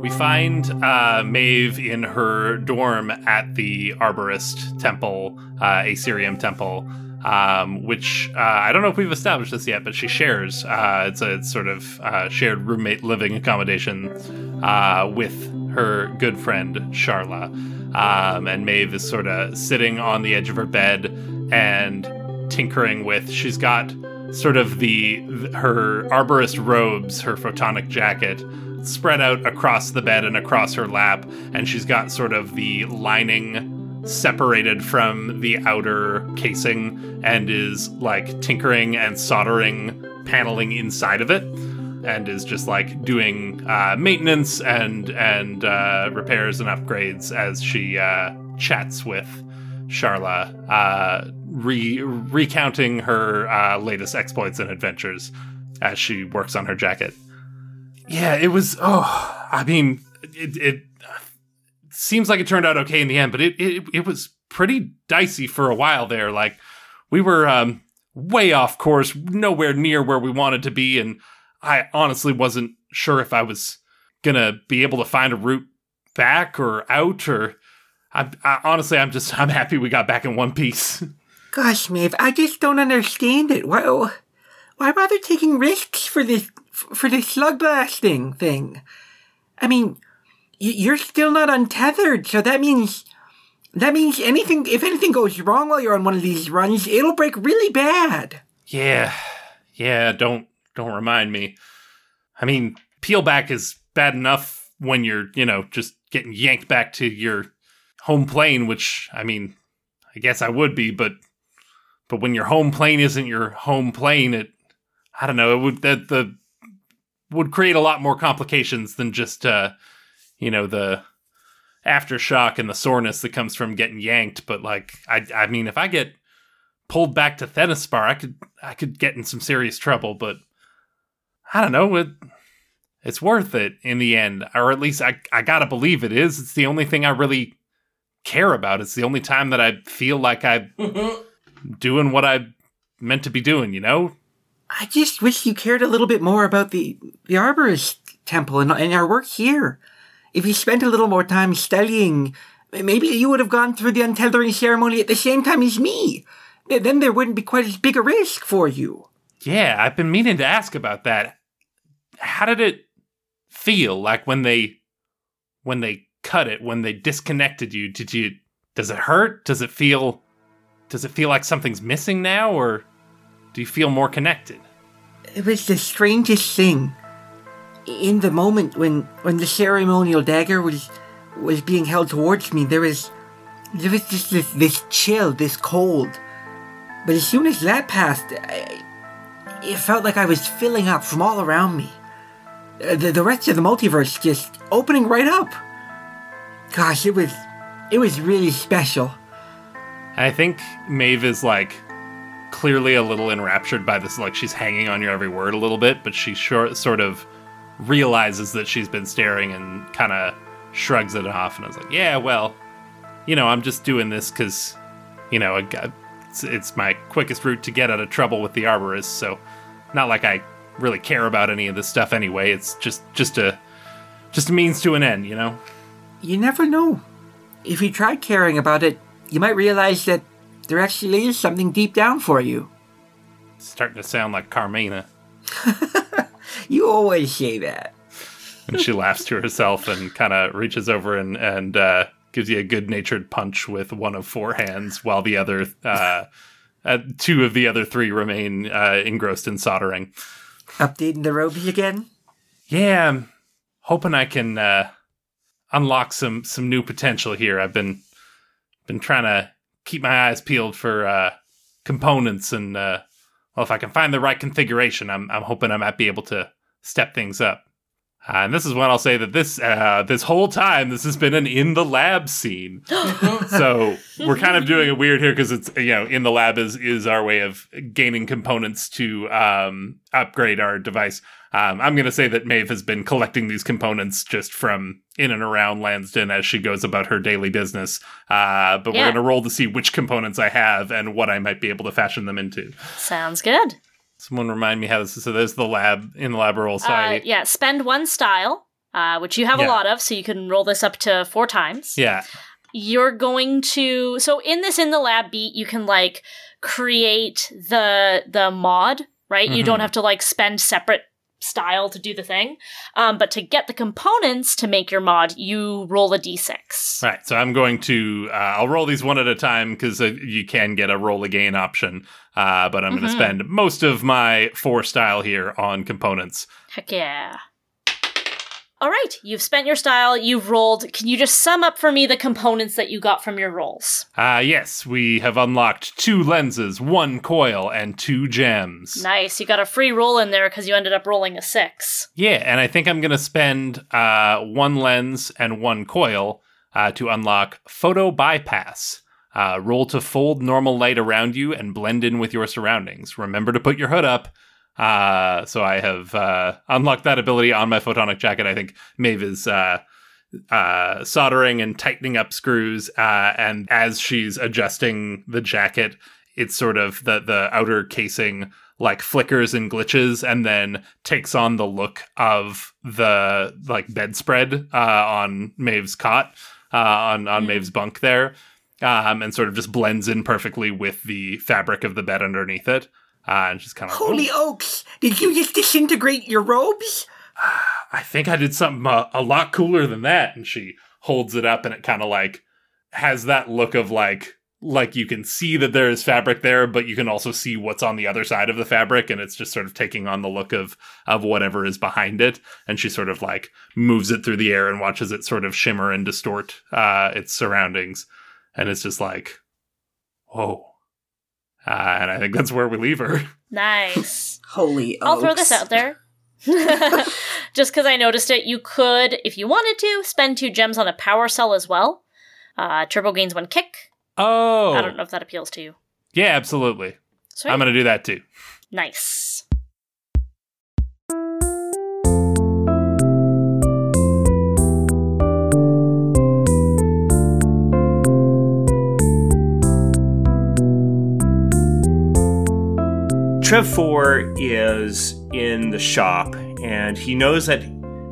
find uh, Maeve in her dorm at the Arborist Temple, uh, Assyrium Temple, um, which uh, I don't know if we've established this yet, but she shares. Uh, it's a it's sort of uh, shared roommate living accommodation uh, with her good friend Charla. Um, and Maeve is sort of sitting on the edge of her bed and tinkering with. She's got sort of the her arborist robes, her photonic jacket, spread out across the bed and across her lap, and she's got sort of the lining separated from the outer casing and is like tinkering and soldering paneling inside of it and is just like doing uh, maintenance and and uh, repairs and upgrades as she uh, chats with Charla, uh, re- recounting her uh, latest exploits and adventures as she works on her jacket. Yeah, it was. Oh, I mean, it. it seems like it turned out okay in the end, but it it, it was pretty dicey for a while there. Like we were um, way off course, nowhere near where we wanted to be, and I honestly wasn't sure if I was gonna be able to find a route back or out or. I, I honestly, I'm just I'm happy we got back in one piece. Gosh, Maeve, I just don't understand it. Why, why bother taking risks for this for this slug blasting thing? I mean, you're still not untethered, so that means that means anything if anything goes wrong while you're on one of these runs, it'll break really bad. Yeah, yeah. Don't don't remind me. I mean, peel back is bad enough when you're you know just getting yanked back to your home plane, which I mean, I guess I would be, but but when your home plane isn't your home plane, it I don't know, it would that the would create a lot more complications than just uh you know the aftershock and the soreness that comes from getting yanked. But like I I mean, if I get pulled back to Thenispar, I could I could get in some serious trouble. But I don't know it. It's worth it in the end, or at least I I gotta believe it is. It's the only thing I really care about. It's the only time that I feel like I'm doing what I meant to be doing. You know? I just wish you cared a little bit more about the the arborist temple and, and our work here. If you spent a little more time studying, maybe you would have gone through the untethering ceremony at the same time as me. Then there wouldn't be quite as big a risk for you. Yeah, I've been meaning to ask about that. How did it feel like when they when they cut it, when they disconnected you? Did you does it hurt? Does it feel does it feel like something's missing now or do you feel more connected? It was the strangest thing. In the moment when when the ceremonial dagger was was being held towards me, there was there was just this this chill, this cold. But as soon as that passed, I, it felt like I was filling up from all around me. The, the rest of the multiverse just opening right up. Gosh, it was it was really special. I think Maeve is like clearly a little enraptured by this, like she's hanging on your every word a little bit, but she short, sort of realizes that she's been staring and kind of shrugs it off. And I was like, yeah, well, you know, I'm just doing this because, you know, it's, it's my quickest route to get out of trouble with the arborist. So, not like I really care about any of this stuff anyway. It's just just a just a means to an end, you know. You never know. If you try caring about it, you might realize that there actually is something deep down for you. It's starting to sound like Carmina. You always say that. and she laughs to herself and kind of reaches over and and uh, gives you a good natured punch with one of four hands, while the other uh, uh, two of the other three remain uh, engrossed in soldering. Updating the robes again? Yeah, I'm hoping I can uh, unlock some some new potential here. I've been been trying to keep my eyes peeled for uh, components, and uh, well, if I can find the right configuration, I'm I'm hoping I might be able to step things up. Uh, and this is when I'll say that this uh, this whole time this has been an in the lab scene. so we're kind of doing it weird here because it's you know in the lab is is our way of gaining components to um, upgrade our device. Um, I'm going to say that Maeve has been collecting these components just from in and around Lansden as she goes about her daily business. Uh, but Yeah. we're going to roll to see which components I have and what I might be able to fashion them into. Sounds good. Someone remind me how this is. So there's the lab in the lab roll. So Uh, yeah, spend one style, uh, which you have a lot of, so you can roll this up to four times. yeah. You're going to so in this in the lab beat, you can like create the the mod, right? You Mhm. don't have to like spend separate style to do the thing. Um, but to get the components to make your mod, you roll a d6. Right. So I'm going to. Uh, I'll roll these one at a time because uh, you can get a roll again option. Uh, but I'm going to spend most of my four style here on components. Heck yeah. All right, you've spent your style, you've rolled. Can you just sum up for me the components that you got from your rolls? Uh, yes, we have unlocked two lenses, one coil, and two gems. Nice, you got a free roll in there because you ended up rolling a six. Yeah, and I think I'm going to spend uh, one lens and one coil uh, to unlock Photo Bypass. Uh, roll to fold normal light around you and blend in with your surroundings. Remember to put your hood up. Uh, so I have uh, unlocked that ability on my photonic jacket. I think Maeve is uh, uh, soldering and tightening up screws. Uh, and as she's adjusting the jacket, it's sort of the the outer casing like flickers and glitches and then takes on the look of the like bedspread uh, on Maeve's cot uh, on on Maeve's bunk there, um, and sort of just blends in perfectly with the fabric of the bed underneath it. Uh, and just kind of Holy oaks! Did you just disintegrate your robes? I think I did something uh, a lot cooler than that. And she holds it up and it kind of like has that look of like, like you can see that there is fabric there, but you can also see what's on the other side of the fabric. And it's just sort of taking on the look of, of whatever is behind it. And she sort of like moves it through the air and watches it sort of shimmer and distort, uh, its surroundings. And it's just like, whoa. Uh, and I think that's where we leave her. Nice. Holy I'll throw this out there. Just because I noticed it, you could, if you wanted to, spend two gems on a power cell as well. Uh, turbo gains one kick. Oh, I don't know if that appeals to you. yeah, absolutely. Sweet. I'm gonna do that too. Nice. Trev Four is in the shop and he knows that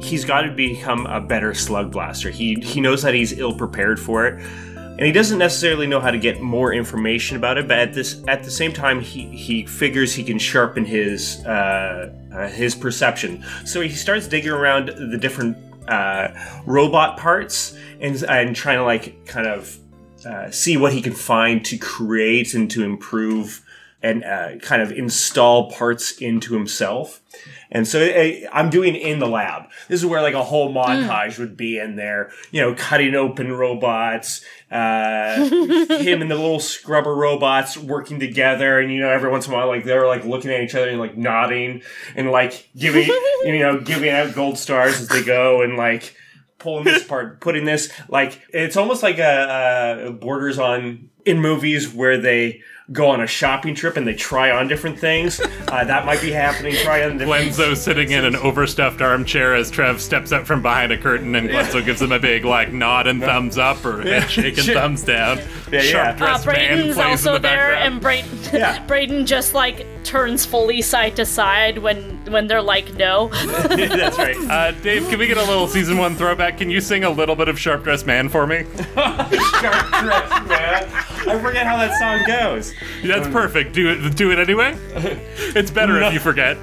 he's got to become a better slug blaster. He he knows that he's ill prepared for it. And he doesn't necessarily know how to get more information about it, but at this at the same time he, he figures he can sharpen his uh, uh, his perception. So he starts digging around the different uh, robot parts and and trying to like kind of uh, see what he can find to create and to improve and uh, kind of install parts into himself. And so uh, I'm doing in the lab. This is where like a whole montage would be in there, you know, cutting open robots, uh, him and the little scrubber robots working together. And, you know, every once in a while, like they're like looking at each other and like nodding and like giving, you know, giving out gold stars as they go and like, pulling this part, putting this like it's almost like a, a borders on in movies where they go on a shopping trip and they try on different things. Uh, that might be happening. Try on different. Glenzo sitting in an overstuffed armchair as Trev steps up from behind a curtain, and Glenzo gives him a big like nod and thumbs up or handshake and Sure. thumbs down. Yeah, yeah. Sharp Uh, man Braden's plays in also the there, background. and Braden, Yeah. Braden just like turns fully side to side when when they're like no. That's right. uh, Dave, can we get a little season one throwback? Can you sing a little bit of Sharp Dressed Man for me? Sharp dressed man. I forget how that song goes. That's perfect. Do it. Do it anyway. It's better if you forget.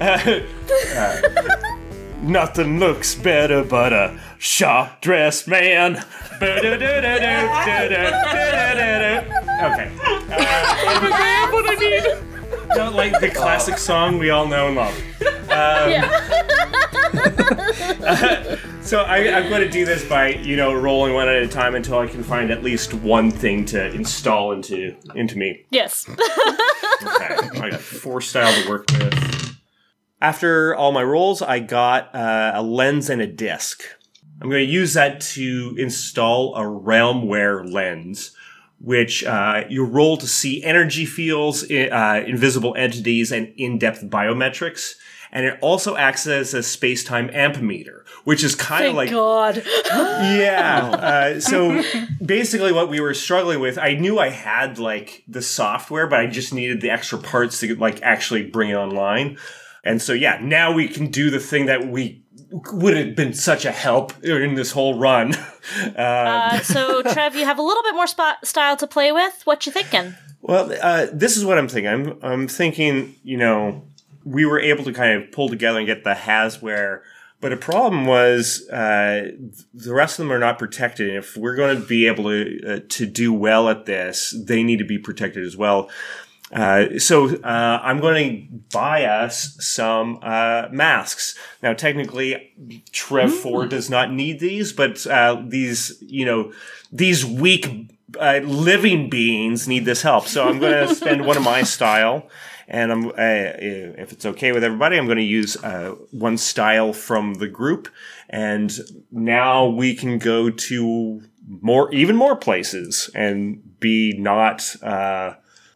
Nothing looks better but a sharp dressed man. Okay. Uh, what I need. Don't like the classic song we all know and love. yeah. So I, I'm going to do this by you know rolling one at a time until I can find at least one thing to install into into me. Yes. Okay, I got four style to work with. After all my rolls, I got uh, a lens and a disc. I'm going to use that to install a Realmware lens, which uh, you roll to see energy fields, uh, invisible entities, and in-depth biometrics. And it also acts as a space-time ampemeter, which is kind of like God. yeah. Uh, so basically, what we were struggling with, I knew I had like the software, but I just needed the extra parts to like actually bring it online. And so, yeah, now we can do the thing that we would have been such a help in this whole run. Uh, Uh, so Trev, you have a little bit more spot style to play with. What you thinking? Well, uh, this is what I'm thinking. I'm, I'm thinking, you know, we were able to kind of pull together and get the Hasware, but a problem was uh, the rest of them are not protected. And if we're going to be able to uh, to do well at this, they need to be protected as well. Uh, so uh, I'm going to buy us some uh, masks. Now, technically, Trev Four does not need these, but uh, these, you know, these weak uh, living beings need this help. So I'm going to spend one of my style, and I'm, uh, if it's okay with everybody, I'm going to use uh, one style from the group, and now we can go to more, even more places, and be not.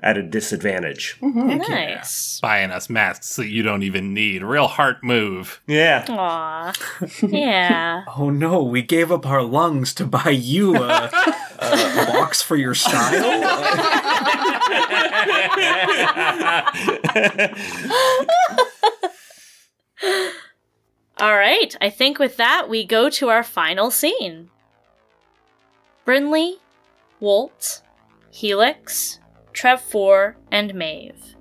At a disadvantage. Mm-hmm. Nice. Buying us masks that you don't even need. Real heart move. Yeah. Aw. Yeah. Oh no, we gave up our lungs to buy you a, a box for your style? All right. I think with that, we go to our final scene. Brinley, Wolt, Helix, Trev Four, and Maeve.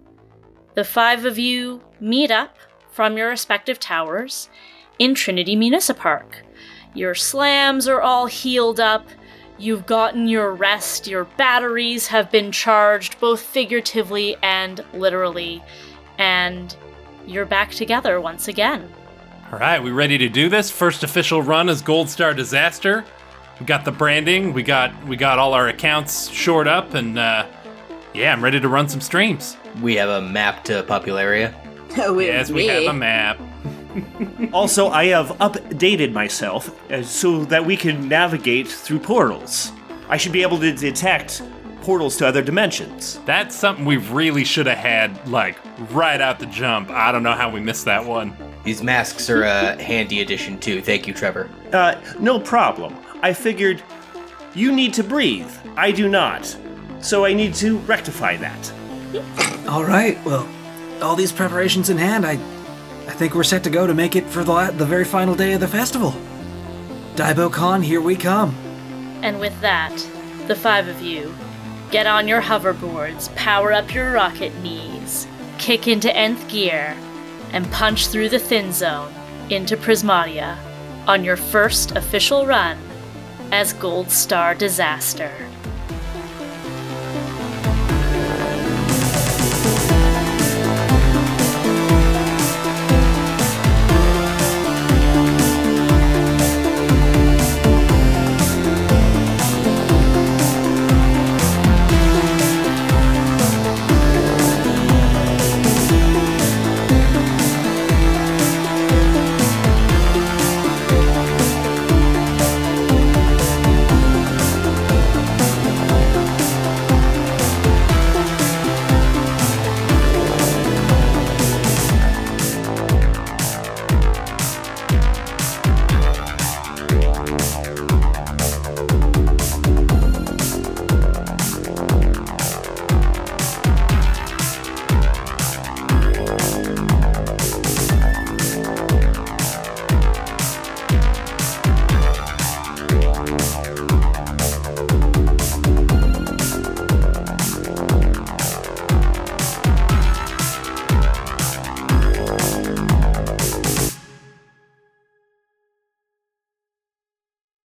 The five of you meet up from your respective towers in Trinity Municipark. Your slams are all healed up. You've gotten your rest. Your batteries have been charged, both figuratively and literally. And you're back together once again. All right, we ready to do this? First official run as Gold Star Disaster. We got the branding. We got we got all our accounts shored up, and uh, yeah, I'm ready to run some streams. We have a map to Popularia. With Yes, we have a map. Also, I have updated myself uh, so that we can navigate through portals. I should be able to detect portals to other dimensions. That's something we really should have had like right out the jump. I don't know how we missed that one. These masks are a handy addition too. Thank you, Trevor. Uh, no problem. I figured you need to breathe. I do not. So I need to rectify that. all right, well, all these preparations in hand, I, I think we're set to go to make it for the, la- the very final day of the festival. DaiboCon, here we come. And with that, the five of you get on your hoverboards, power up your rocket knees, kick into nth gear, and punch through the thin zone into Prismatia on your first official run as Gold Star Disaster.